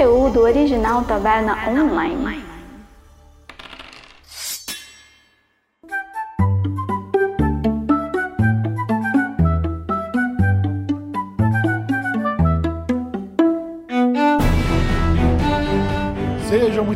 Conteúdo original Taverna Online.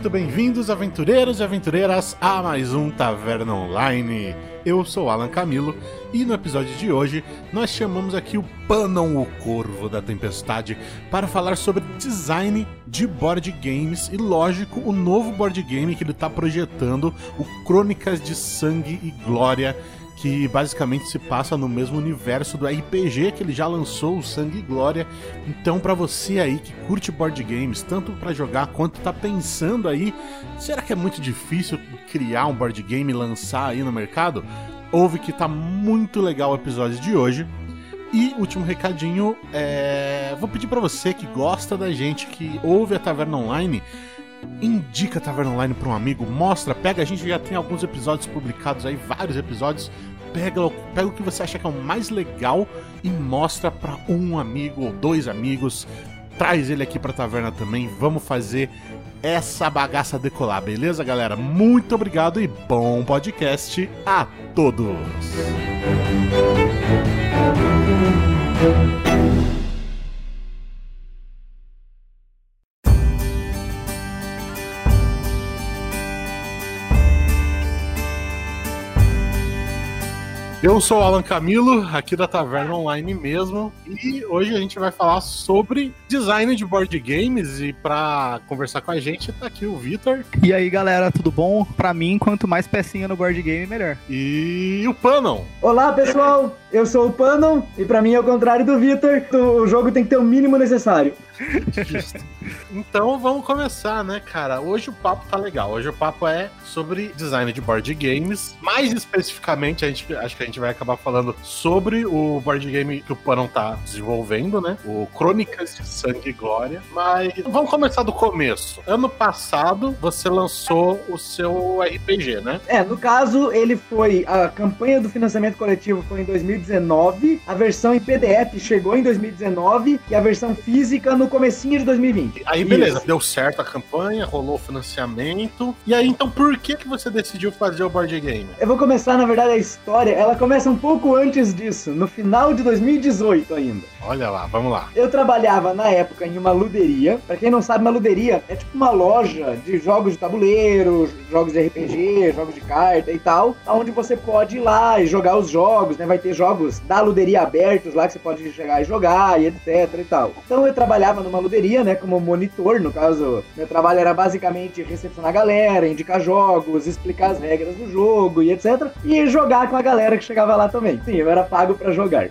Muito bem-vindos, aventureiros e aventureiras, a mais um Taverna Online. Eu sou Alan Camilo e no episódio de hoje nós chamamos aqui o Panon, o Corvo da Tempestade, para falar sobre design de board games e, lógico, o novo board game que ele está projetando, o Crônicas de Sangue e Glória que basicamente se passa no mesmo universo do RPG que ele já lançou, o Sangue e Glória. Então, para você aí que curte board games, tanto para jogar quanto tá pensando aí, será que é muito difícil criar um board game e lançar aí no mercado? Ouve que tá muito legal o episódio de hoje. E último recadinho, é... vou pedir para você que gosta da gente, que ouve a Taverna Online, indica a Taverna Online para um amigo, mostra, pega, a gente já tem alguns episódios publicados aí, vários episódios, pega, pega o que você acha que é o mais legal e mostra para um amigo ou dois amigos, traz ele aqui pra taverna também, vamos fazer essa bagaça decolar, beleza, galera? Muito obrigado e bom podcast a todos! Eu sou o Alan Camilo, aqui da Taverna Online mesmo, e hoje a gente vai falar sobre design de board games e para conversar com a gente tá aqui o Vitor. E aí, galera, tudo bom? Para mim, quanto mais pecinha no board game, melhor. E o Panon. Olá, pessoal. Eu sou o Panon e para mim, ao contrário do Vitor, o jogo tem que ter o mínimo necessário. então vamos começar, né, cara? Hoje o papo tá legal. Hoje o papo é sobre design de board games. Mais especificamente, a gente, acho que a gente vai acabar falando sobre o board game que o Panon tá desenvolvendo, né? O Crônicas de Sangue e Glória. Mas vamos começar do começo. Ano passado você lançou o seu RPG, né? É, no caso, ele foi. A campanha do financiamento coletivo foi em 2019, a versão em PDF chegou em 2019 e a versão física no comecinho de 2020. Aí beleza, Isso. deu certo a campanha, rolou o financiamento. E aí então por que que você decidiu fazer o board game? Eu vou começar, na verdade, a história, ela começa um pouco antes disso, no final de 2018 ainda. Olha lá, vamos lá. Eu trabalhava na época em uma luderia. Pra quem não sabe, uma luderia é tipo uma loja de jogos de tabuleiro, jogos de RPG, jogos de carta e tal, onde você pode ir lá e jogar os jogos, né? Vai ter jogos da luderia abertos lá que você pode chegar e jogar e etc e tal. Então eu trabalhava trabalhava numa luderia, né, como monitor, no caso, meu trabalho era basicamente recepcionar a galera, indicar jogos, explicar as regras do jogo e etc. E jogar com a galera que chegava lá também. Sim, eu era pago para jogar.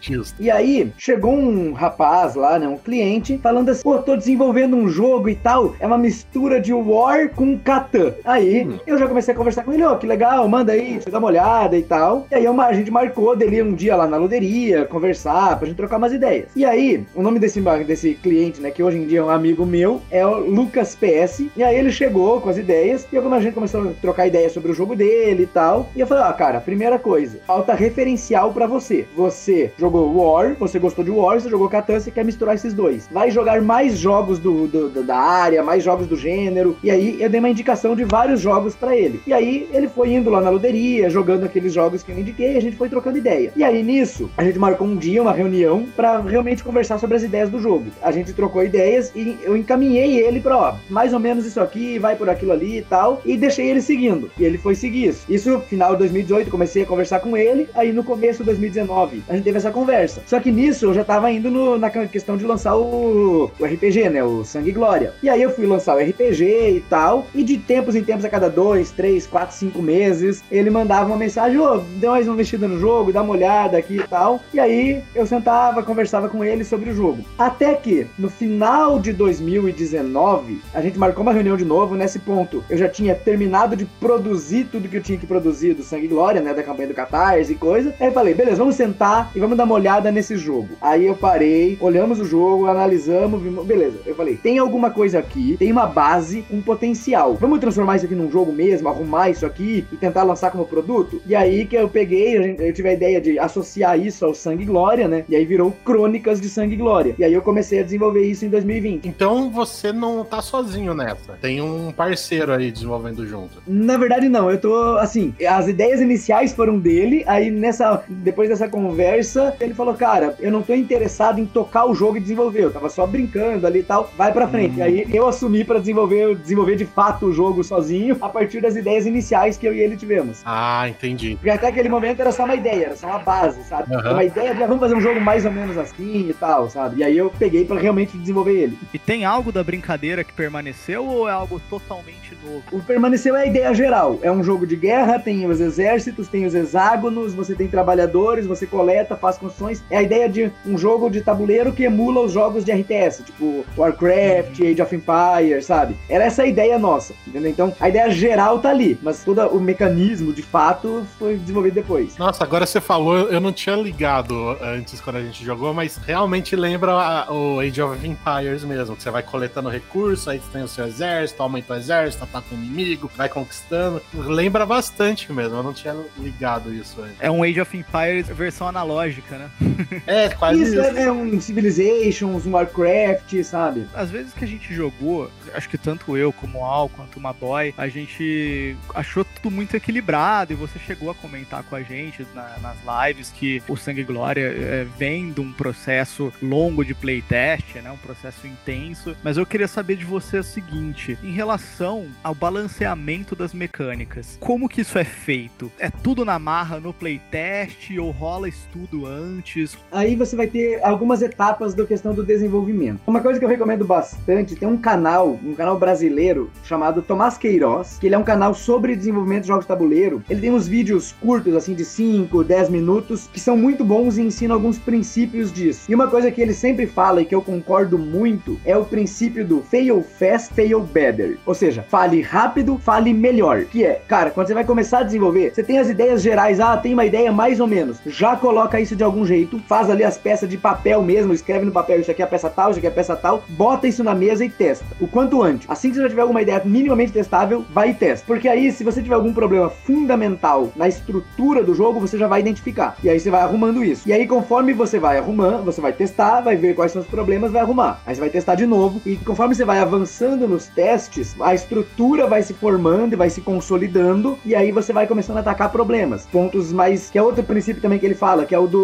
Justo. E aí, chegou um rapaz lá, né, um cliente, falando assim, pô, tô desenvolvendo um jogo e tal, é uma mistura de War com Catan. Aí, hum. eu já comecei a conversar com ele, ó, oh, que legal, manda aí, você dá uma olhada e tal. E aí, a gente marcou dele um dia lá na luderia, conversar, pra gente trocar umas ideias. E aí, o nome desse, desse cliente, né, que hoje em dia é um amigo meu, é o Lucas PS. E aí, ele chegou com as ideias, e a gente começou a trocar ideias sobre o jogo dele e tal. E eu falei, ó, ah, cara, primeira coisa, falta referencial para você. Você jogou War, você gostou de War, você jogou Catan, você quer misturar esses dois. Vai jogar mais jogos do, do, do, da área, mais jogos do gênero. E aí eu dei uma indicação de vários jogos para ele. E aí ele foi indo lá na luderia, jogando aqueles jogos que eu indiquei, e a gente foi trocando ideia. E aí nisso, a gente marcou um dia, uma reunião, para realmente conversar sobre as ideias do jogo. A gente trocou ideias e eu encaminhei ele pra, ó, mais ou menos isso aqui, vai por aquilo ali e tal, e deixei ele seguindo. E ele foi seguir isso. Isso, final de 2018, comecei a conversar com ele, aí no começo de 2019, a gente teve essa conversa. Só que nisso eu já tava indo no, na questão de lançar o, o, RPG, né? O Sangue e Glória. E aí eu fui lançar o RPG e tal. E de tempos em tempos, a cada dois, três, quatro, cinco meses, ele mandava uma mensagem: ô, oh, mais uma mexida no jogo, dá uma olhada aqui e tal. E aí eu sentava, conversava com ele sobre o jogo. Até que no final de 2019, a gente marcou uma reunião de novo. Nesse ponto, eu já tinha terminado de produzir tudo que eu tinha que produzir do Sangue e Glória, né? Da campanha do Catarse e coisa. Aí eu falei: beleza, vamos sentar e vamos vamos dar uma olhada nesse jogo. Aí eu parei, olhamos o jogo, analisamos, vimos, beleza. Eu falei, tem alguma coisa aqui, tem uma base, um potencial. Vamos transformar isso aqui num jogo mesmo, arrumar isso aqui e tentar lançar como produto? E aí que eu peguei, eu tive a ideia de associar isso ao Sangue e Glória, né? E aí virou Crônicas de Sangue e Glória. E aí eu comecei a desenvolver isso em 2020. Então você não tá sozinho nessa. Tem um parceiro aí desenvolvendo junto. Na verdade, não. Eu tô, assim, as ideias iniciais foram dele, aí nessa, depois dessa conversa, ele falou, cara, eu não tô interessado em tocar o jogo e desenvolver, eu tava só brincando ali e tal, vai pra frente. Hum. E aí eu assumi para desenvolver, desenvolver de fato o jogo sozinho, a partir das ideias iniciais que eu e ele tivemos. Ah, entendi. Porque até aquele momento era só uma ideia, era só uma base, sabe? Uhum. Uma ideia de, ah, vamos fazer um jogo mais ou menos assim e tal, sabe? E aí eu peguei para realmente desenvolver ele. E tem algo da brincadeira que permaneceu ou é algo totalmente novo? O permaneceu é a ideia geral. É um jogo de guerra, tem os exércitos, tem os hexágonos, você tem trabalhadores, você coleta, faz construções. É a ideia de um jogo de tabuleiro que emula os jogos de RTS, tipo Warcraft, uhum. Age of Empires, sabe? Era essa a ideia nossa, entendeu? Então, a ideia geral tá ali, mas todo o mecanismo, de fato, foi desenvolvido depois. Nossa, agora você falou, eu não tinha ligado antes quando a gente jogou, mas realmente lembra a, o Age of Empires mesmo, que você vai coletando recursos, aí você tem o seu exército, aumenta o exército, ataca o inimigo, vai conquistando. Lembra bastante mesmo, eu não tinha ligado isso antes. É um Age of Empires versão analógica, né? É, quase isso. isso. É, é um Civilizations, um Warcraft, sabe? Às vezes que a gente jogou, acho que tanto eu como o Al, quanto o Maboy, a gente achou tudo muito equilibrado e você chegou a comentar com a gente na, nas lives que o Sangue e Glória é, vem de um processo longo de playtest, né? Um processo intenso. Mas eu queria saber de você o seguinte, em relação ao balanceamento das mecânicas, como que isso é feito? É tudo na marra no playtest ou rola estudo antes? Aí você vai ter algumas etapas da questão do desenvolvimento. Uma coisa que eu recomendo bastante, tem um canal, um canal brasileiro chamado Tomás Queiroz, que ele é um canal sobre desenvolvimento de jogos de tabuleiro. Ele tem uns vídeos curtos, assim, de 5, 10 minutos, que são muito bons e ensinam alguns princípios disso. E uma coisa que ele sempre fala e que eu concordo muito é o princípio do fail fast, fail better. Ou seja, fale rápido, fale melhor. Que é, cara, quando você vai começar a desenvolver, você tem as ideias gerais, ah, tem uma ideia mais ou menos. Já coloca isso de algum jeito, faz ali as peças de papel mesmo, escreve no papel, isso aqui é a peça tal, isso aqui é a peça tal, bota isso na mesa e testa. O quanto antes. Assim que você já tiver alguma ideia minimamente testável, vai e testa. Porque aí, se você tiver algum problema fundamental na estrutura do jogo, você já vai identificar. E aí você vai arrumando isso. E aí, conforme você vai arrumando, você vai testar, vai ver quais são os problemas, vai arrumar. Aí você vai testar de novo. E conforme você vai avançando nos testes, a estrutura vai se formando e vai se consolidando. E aí você vai começando a atacar problemas. Pontos mais. Que é outro princípio também que ele fala, que é o do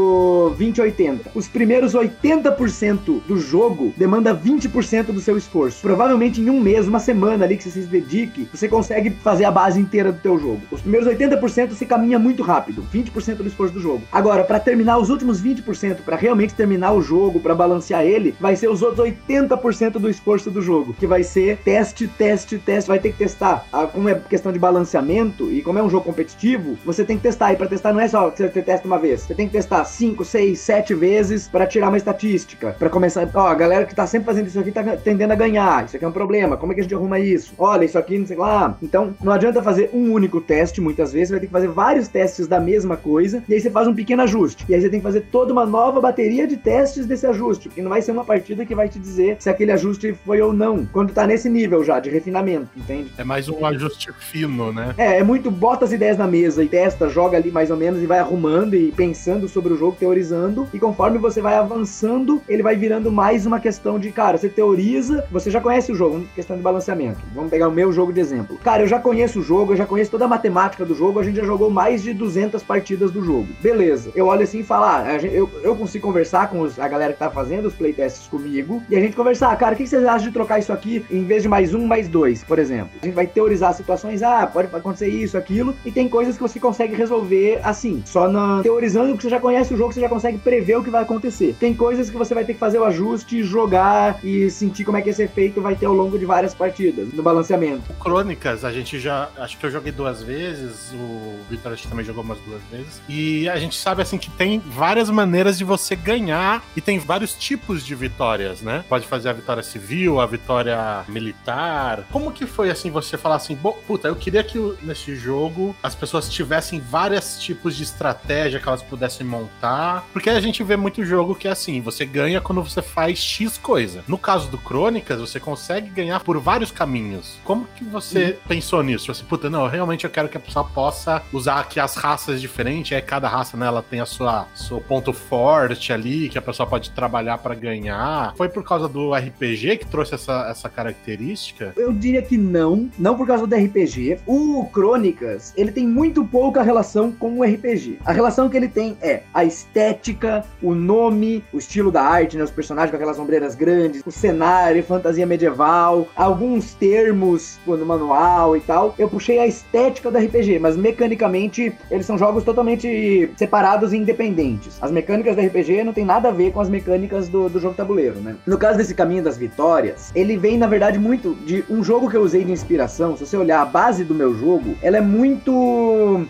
2080. Os primeiros 80% do jogo demanda 20% do seu esforço. Provavelmente em um mês, uma semana ali que você se dedique, você consegue fazer a base inteira do teu jogo. Os primeiros 80% você caminha muito rápido, 20% do esforço do jogo. Agora, para terminar os últimos 20%, para realmente terminar o jogo, para balancear ele, vai ser os outros 80% do esforço do jogo, que vai ser teste, teste, teste, vai ter que testar. Ah, como é questão de balanceamento e como é um jogo competitivo, você tem que testar. E para testar não é só você testa uma vez, você tem que testar 5, 6, 7 vezes para tirar uma estatística, para começar, ó, a galera que tá sempre fazendo isso aqui tá tendendo a ganhar. Isso aqui é um problema. Como é que a gente arruma isso? Olha, isso aqui, não sei lá. Então, não adianta fazer um único teste, muitas vezes, você vai ter que fazer vários testes da mesma coisa, e aí você faz um pequeno ajuste. E aí você tem que fazer toda uma nova bateria de testes desse ajuste, porque não vai ser uma partida que vai te dizer se aquele ajuste foi ou não, quando tá nesse nível já de refinamento, entende? É mais um ajuste fino, né? É, é muito bota as ideias na mesa e testa, joga ali mais ou menos e vai arrumando e pensando sobre o jogo, teorizando, e conforme você vai avançando, ele vai virando mais uma questão de, cara, você teoriza, você já conhece o jogo, questão de balanceamento. Vamos pegar o meu jogo de exemplo. Cara, eu já conheço o jogo, eu já conheço toda a matemática do jogo, a gente já jogou mais de 200 partidas do jogo. Beleza. Eu olho assim e falo, ah, eu, eu consigo conversar com os, a galera que tá fazendo os playtests comigo, e a gente conversar, cara, o que vocês acham de trocar isso aqui em vez de mais um, mais dois, por exemplo? A gente vai teorizar situações, ah, pode acontecer isso, aquilo, e tem coisas que você consegue resolver assim, só na teorizando que você já conhece o jogo, você já consegue prever o que vai acontecer. Tem coisas que você vai ter que fazer o ajuste, jogar e sentir como é que esse efeito vai ter ao longo de várias partidas, no balanceamento. O Crônicas, a gente já. Acho que eu joguei duas vezes, o que também jogou umas duas vezes. E a gente sabe assim que tem várias maneiras de você ganhar e tem vários tipos de vitórias, né? Pode fazer a vitória civil, a vitória militar. Como que foi assim você falar assim, puta, eu queria que nesse jogo as pessoas tivessem vários tipos de estratégia que elas pudessem montar montar. Porque a gente vê muito jogo que é assim, você ganha quando você faz X coisa. No caso do Crônicas, você consegue ganhar por vários caminhos. Como que você hum. pensou nisso? Assim, puta, não, realmente eu quero que a pessoa possa usar aqui as raças diferentes, cada raça né, tem a sua seu ponto forte ali, que a pessoa pode trabalhar para ganhar. Foi por causa do RPG que trouxe essa, essa característica? Eu diria que não, não por causa do RPG. O Crônicas, ele tem muito pouca relação com o RPG. A relação que ele tem é a estética, o nome, o estilo da arte, né, os personagens com aquelas ombreiras grandes, o cenário, fantasia medieval, alguns termos no manual e tal. Eu puxei a estética do RPG, mas mecanicamente eles são jogos totalmente separados e independentes. As mecânicas do RPG não tem nada a ver com as mecânicas do, do jogo tabuleiro, né? No caso desse caminho das vitórias, ele vem, na verdade, muito de um jogo que eu usei de inspiração. Se você olhar a base do meu jogo, ela é muito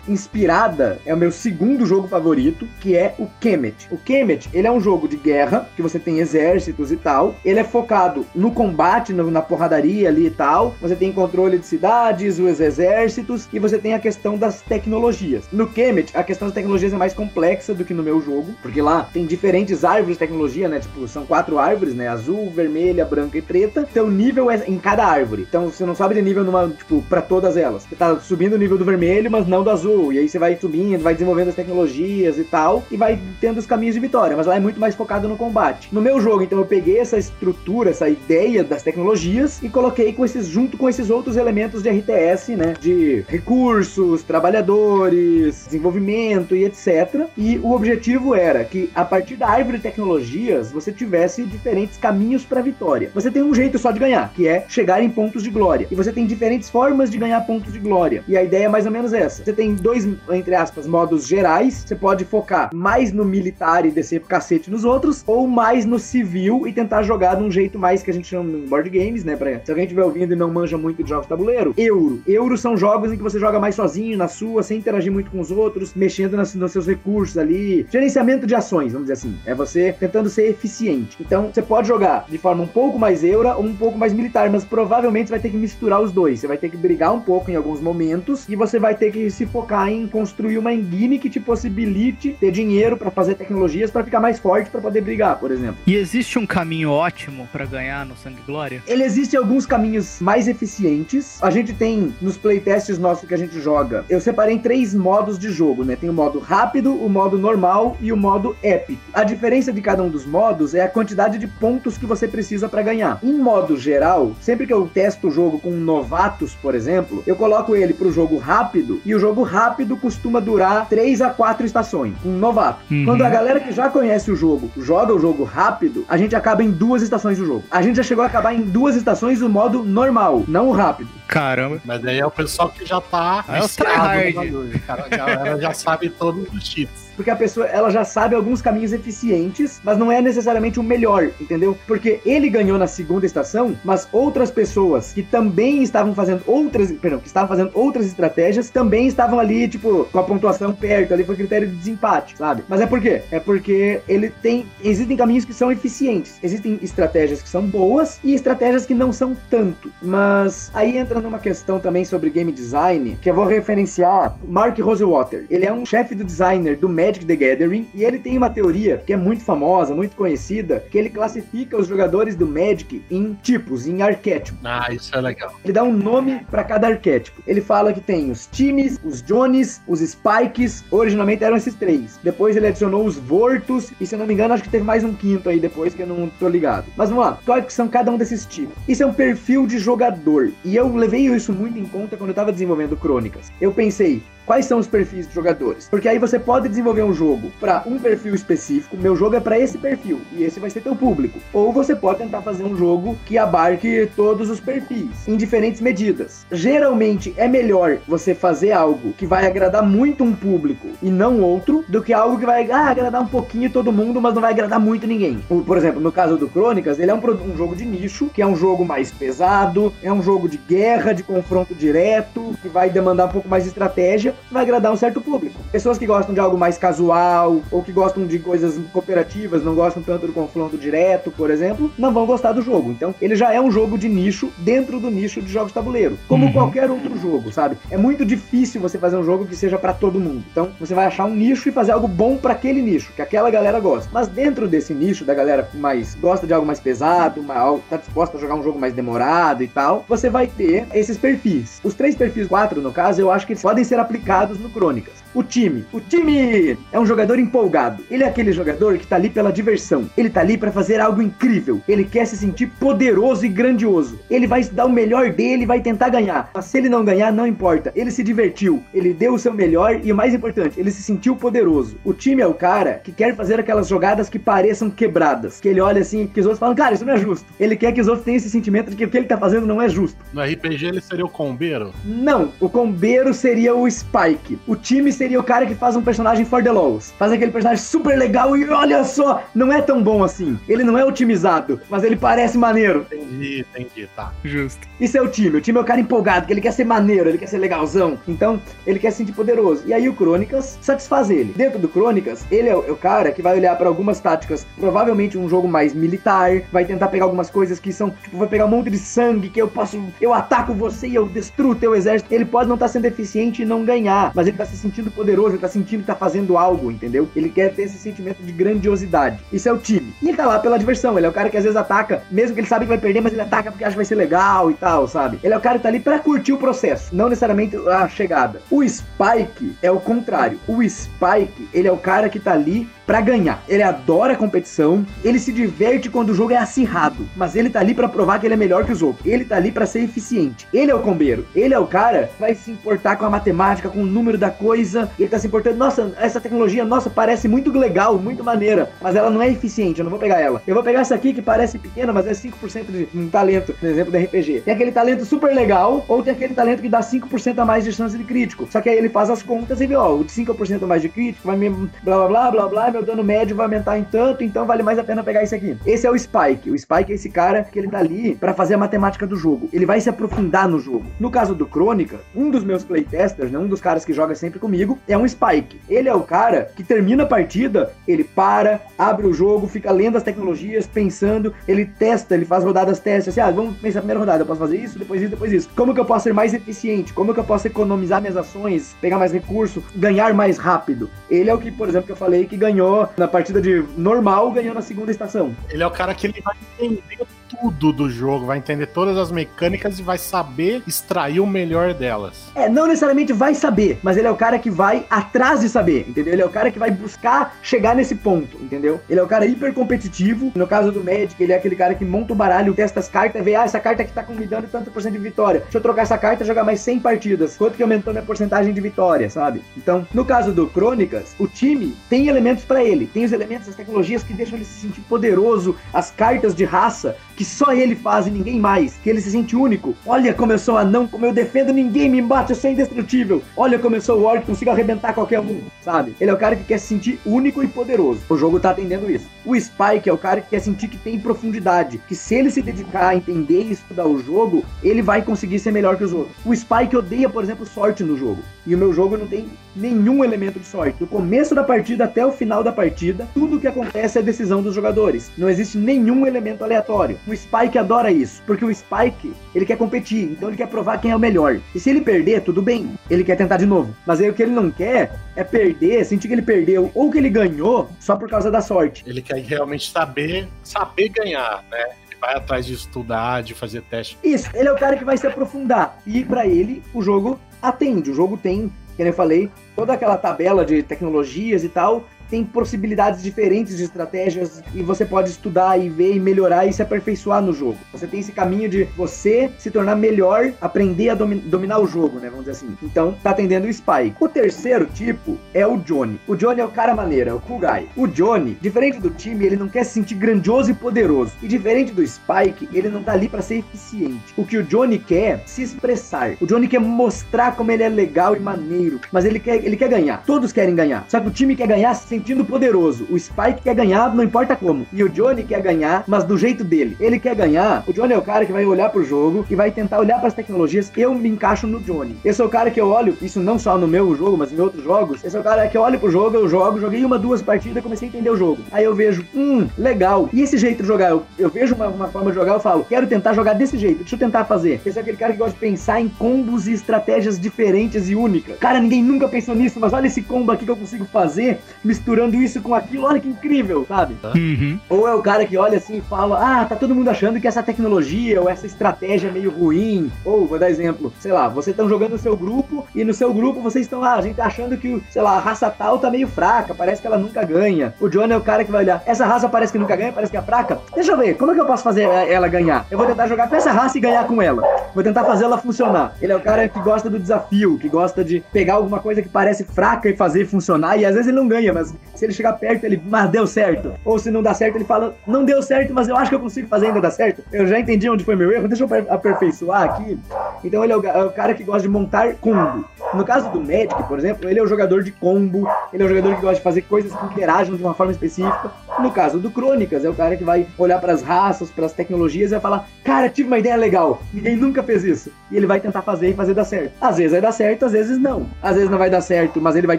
inspirada, é o meu segundo jogo favorito, que é o Kemet. O Kemet, ele é um jogo de guerra, que você tem exércitos e tal. Ele é focado no combate, no, na porradaria ali e tal. Você tem controle de cidades, os exércitos, e você tem a questão das tecnologias. No Kemet, a questão das tecnologias é mais complexa do que no meu jogo, porque lá tem diferentes árvores de tecnologia, né? Tipo, são quatro árvores, né? Azul, vermelha, branca e preta. Então o nível é em cada árvore. Então você não sobe de nível numa, tipo, para todas elas. Você tá subindo o nível do vermelho, mas não do azul. E aí você vai subindo, vai desenvolvendo as tecnologias e tal, e vai tendo os caminhos de vitória. Mas lá é muito mais focado no combate. No meu jogo, então, eu peguei essa estrutura, essa ideia das tecnologias e coloquei com esses, junto com esses outros elementos de RTS, né? De recursos, trabalhadores, desenvolvimento e etc. E o objetivo era que a partir da árvore de tecnologias você tivesse diferentes caminhos para vitória. Você tem um jeito só de ganhar, que é chegar em pontos de glória. E você tem diferentes formas de ganhar pontos de glória. E a ideia é mais ou menos essa. Você tem dois, entre aspas, modos gerais. Você pode focar mais no militar e descer cacete nos outros, ou mais no civil e tentar jogar de um jeito mais que a gente chama em board games, né? Pra, se alguém estiver ouvindo e não manja muito de jogos de tabuleiro, euro. Euro são jogos em que você joga mais sozinho, na sua, sem interagir muito com os outros, mexendo nas, nos seus recursos ali. Gerenciamento de ações, vamos dizer assim. É você tentando ser eficiente. Então, você pode jogar de forma um pouco mais eura ou um pouco mais militar, mas provavelmente você vai ter que misturar os dois. Você vai ter que brigar um pouco em alguns momentos e você vai ter que se focar em construir uma engine que te possibilite ter dinheiro para fazer tecnologias para ficar mais forte para poder brigar, por exemplo. E existe um caminho ótimo para ganhar no Sangue Glória? Ele existe alguns caminhos mais eficientes. A gente tem nos playtests nossos que a gente joga, eu separei em três modos de jogo, né? Tem o modo rápido, o modo normal e o modo épico. A diferença de cada um dos modos é a quantidade de pontos que você precisa para ganhar. Em modo geral, sempre que eu testo o jogo com novatos, por exemplo, eu coloco ele pro jogo rápido e o jogo rápido costuma durar 3 a 4 estações, um novato. Uhum. Quando a galera que já conhece o jogo joga o jogo rápido, a gente acaba em duas estações do jogo. A gente já chegou a acabar em duas estações o modo normal, não o rápido. Caramba. Mas aí é o pessoal que já tá. É o tryhard. Cara, a galera já sabe todos os cheats porque a pessoa ela já sabe alguns caminhos eficientes, mas não é necessariamente o melhor, entendeu? Porque ele ganhou na segunda estação, mas outras pessoas que também estavam fazendo outras, perdão, que estavam fazendo outras estratégias, também estavam ali, tipo, com a pontuação perto, ali foi critério de desempate, sabe? Mas é por quê? É porque ele tem, existem caminhos que são eficientes, existem estratégias que são boas e estratégias que não são tanto. Mas aí entra numa questão também sobre game design, que eu vou referenciar Mark Rosewater. Ele é um chefe do designer do Magic Magic the Gathering e ele tem uma teoria que é muito famosa, muito conhecida, que ele classifica os jogadores do Magic em tipos, em arquétipos. Ah, isso é legal. Ele dá um nome para cada arquétipo. Ele fala que tem os times, os Jones, os Spikes, originalmente eram esses três. Depois ele adicionou os Vortos e se eu não me engano acho que teve mais um quinto aí depois que eu não tô ligado. Mas vamos lá, quais são cada um desses tipos? Isso é um perfil de jogador e eu levei isso muito em conta quando eu tava desenvolvendo Crônicas. Eu pensei, quais são os perfis de jogadores. Porque aí você pode desenvolver um jogo para um perfil específico, meu jogo é para esse perfil e esse vai ser teu público. Ou você pode tentar fazer um jogo que abarque todos os perfis em diferentes medidas. Geralmente é melhor você fazer algo que vai agradar muito um público e não outro, do que algo que vai ah, agradar um pouquinho todo mundo, mas não vai agradar muito ninguém. Por exemplo, no caso do Crônicas, ele é um, um jogo de nicho, que é um jogo mais pesado, é um jogo de guerra, de confronto direto, que vai demandar um pouco mais de estratégia vai agradar um certo público. Pessoas que gostam de algo mais casual, ou que gostam de coisas cooperativas, não gostam tanto do confronto direto, por exemplo, não vão gostar do jogo. Então, ele já é um jogo de nicho dentro do nicho de jogos de tabuleiro. Como Uhum. qualquer outro jogo, sabe? É muito difícil você fazer um jogo que seja pra todo mundo. Então, você vai achar um nicho e fazer algo bom pra aquele nicho, que aquela galera gosta. Mas dentro desse nicho, da galera que mais gosta de algo mais pesado, mal, tá disposta a jogar um jogo mais demorado e tal, você vai ter esses perfis. Os três perfis, quatro no caso, eu acho que eles podem ser aplicados no Crônicas. O time. O time é um jogador empolgado. Ele é aquele jogador que tá ali pela diversão. Ele tá ali pra fazer algo incrível. Ele quer se sentir poderoso e grandioso. Ele vai dar o melhor dele e vai tentar ganhar. Mas se ele não ganhar, não importa. Ele se divertiu. Ele deu o seu melhor e o mais importante, ele se sentiu poderoso. O time é o cara que quer fazer aquelas jogadas que pareçam quebradas. Que ele olha assim, que os outros falam, cara, isso não é justo. Ele quer que os outros tenham esse sentimento de que o que ele tá fazendo não é justo. No RPG ele seria o combeiro? Não, o combeiro seria o Spike. O time seria o cara que faz um personagem for the lows. Faz aquele personagem super legal e olha só, não é tão bom assim. Ele não é otimizado, mas ele parece maneiro. Entendi, entendi, tá. Justo. Isso é o time. O time é o cara empolgado, que ele quer ser maneiro, ele quer ser legalzão. Então, ele quer se sentir poderoso. E aí o Crônicas satisfaz ele. Dentro do Crônicas, ele é o, é o cara que vai olhar pra algumas táticas, provavelmente um jogo mais militar, vai tentar pegar algumas coisas que são, tipo, vai pegar um monte de sangue que eu posso, eu ataco você e eu destruo teu exército. Ele pode não estar sendo eficiente e não ganhar, mas ele tá se sentindo poderoso, ele tá sentindo que tá fazendo algo, entendeu? Ele quer ter esse sentimento de grandiosidade. Isso é o time. E ele tá lá pela diversão, ele é o cara que às vezes ataca, mesmo que ele sabe que vai perder, mas ele ataca porque acha que vai ser legal e tal, sabe? Ele é o cara que tá ali pra curtir o processo, não necessariamente a chegada. O Spike é o contrário. O Spike, ele é o cara que tá ali pra ganhar. Ele adora competição, ele se diverte quando o jogo é acirrado, mas ele tá ali pra provar que ele é melhor que os outros. Ele tá ali pra ser eficiente. Ele é o combeiro. Ele é o cara que vai se importar com a matemática, com o número da coisa. Ele tá se importando, nossa, essa tecnologia, nossa, parece muito legal, muito maneira, mas ela não é eficiente, eu não vou pegar ela. Eu vou pegar essa aqui que parece pequena, mas é 5% de um talento, por exemplo, do RPG. Tem aquele talento super legal, ou tem aquele talento que dá 5% a mais de chance de crítico. Só que aí ele faz as contas e vê, ó, o de 5% a mais de crítico vai me blá blá blá blá blá, meu dano médio vai aumentar em tanto, então vale mais a pena pegar esse aqui. Esse é o Spike. O Spike é esse cara que ele tá ali pra fazer a matemática do jogo. Ele vai se aprofundar no jogo. No caso do Crônica, um dos meus playtesters, né, um dos caras que joga sempre comigo, é um Spike. Ele é o cara que termina a partida, ele para, abre o jogo, fica lendo as tecnologias, pensando, ele testa, ele faz rodadas testes, assim, ah, vamos pensar a primeira rodada, eu posso fazer isso, depois isso, depois isso. Como que eu posso ser mais eficiente? Como que eu posso economizar minhas ações, pegar mais recurso, ganhar mais rápido? Ele é o que, por exemplo, que eu falei que ganhou na partida de normal, ganhou na segunda estação. Ele é o cara que ele vai entender tudo do jogo, vai entender todas as mecânicas e vai saber extrair o melhor delas. É, não necessariamente vai saber, mas ele é o cara que vai atrás de saber, entendeu? Ele é o cara que vai buscar chegar nesse ponto, entendeu? Ele é o cara hiper competitivo. No caso do Magic, ele é aquele cara que monta o baralho, testa as cartas, vê, ah, essa carta aqui tá me dando tanto por cento de vitória. Deixa eu trocar essa carta e jogar mais 100 partidas. Quanto que aumentou minha porcentagem de vitória, sabe? Então, no caso do Crônicas, o time tem elementos pra ele. Tem os elementos, as tecnologias que deixam ele se sentir poderoso, as cartas de raça que só ele faz e ninguém mais, que ele se sente único. Olha como eu sou anão, como eu defendo, ninguém me bate, eu sou indestrutível. Olha como eu sou o orc, consigo arrebentar qualquer um, sabe? Ele é o cara que quer se sentir único e poderoso. O jogo tá atendendo isso. O Spike é o cara que quer sentir que tem profundidade, que se ele se dedicar a entender e estudar o jogo, ele vai conseguir ser melhor que os outros. O Spike odeia, por exemplo, sorte no jogo. E o meu jogo não tem nenhum elemento de sorte. Do começo da partida até o final da partida, tudo o que acontece é decisão dos jogadores. Não existe nenhum elemento aleatório. O Spike adora isso, porque o Spike, ele quer competir, então ele quer provar quem é o melhor. E se ele perder, tudo bem, ele quer tentar de novo. Mas aí o que ele não quer é perder, sentir que ele perdeu ou que ele ganhou só por causa da sorte. Ele quer realmente saber, saber ganhar, né? Ele vai atrás de estudar, de fazer teste. Isso, ele é o cara que vai se aprofundar. E pra ele, o jogo atende. O jogo tem, como eu falei, toda aquela tabela de tecnologias e tal. Tem possibilidades diferentes de estratégias e você pode estudar e ver e melhorar e se aperfeiçoar no jogo. Você tem esse caminho de você se tornar melhor, aprender a domi- dominar o jogo, né? Vamos dizer assim. Então, tá atendendo o Spike. O terceiro tipo é o Johnny. O Johnny é o cara maneiro, é o cool guy. O Johnny, diferente do time, ele não quer se sentir grandioso e poderoso. E diferente do Spike, ele não tá ali pra ser eficiente. O que o Johnny quer é se expressar. O Johnny quer mostrar como ele é legal e maneiro, mas ele quer, ele quer ganhar. Todos querem ganhar. Só que o time quer ganhar sem sentindo poderoso. O Spike quer ganhar, não importa como. E o Johnny quer ganhar, mas do jeito dele. Ele quer ganhar. O Johnny é o cara que vai olhar pro jogo e vai tentar olhar para as tecnologias. Eu me encaixo no Johnny. Esse é o cara que eu olho, isso não só no meu jogo, mas em outros jogos. Esse é o cara que eu olho pro jogo, eu jogo, joguei uma, duas partidas, comecei a entender o jogo. Aí eu vejo, hum, legal. E esse jeito de jogar? Eu, eu vejo uma, uma forma de jogar, eu falo, quero tentar jogar desse jeito. Deixa eu tentar fazer. Esse é aquele cara que gosta de pensar em combos e estratégias diferentes e únicas. Cara, ninguém nunca pensou nisso, mas olha esse combo aqui que eu consigo fazer, misturando isso com aquilo, olha que incrível, sabe? Uhum. Ou é o cara que olha assim e fala: Ah, tá todo mundo achando que essa tecnologia ou essa estratégia é meio ruim. Ou, vou dar exemplo, sei lá, vocês estão jogando no seu grupo e no seu grupo vocês estão lá, a gente tá achando que, sei lá, a raça tal tá meio fraca, parece que ela nunca ganha. O John é o cara que vai olhar: Essa raça parece que nunca ganha, parece que é fraca. Deixa eu ver, como é que eu posso fazer ela ganhar? Eu vou tentar jogar com essa raça e ganhar com ela. Vou tentar fazer ela funcionar. Ele é o cara que gosta do desafio, que gosta de pegar alguma coisa que parece fraca e fazer funcionar. E às vezes ele não ganha, mas se ele chegar perto, ele, mas deu certo. Ou se não dá certo, ele fala, não deu certo, mas eu acho que eu consigo fazer ainda dar certo. Eu já entendi onde foi meu erro, deixa eu aperfeiçoar aqui. Então ele é o, é o cara que gosta de montar combo. No caso do Magic, por exemplo, ele é o jogador de combo, ele é o jogador que gosta de fazer coisas que interagem de uma forma específica. No caso do Crônicas, é o cara que vai olhar para as raças, para as tecnologias e vai falar: Cara, tive uma ideia legal, ninguém nunca fez isso. E ele vai tentar fazer e fazer dar certo. Às vezes vai dar certo, às vezes não. Às vezes não vai dar certo, mas ele vai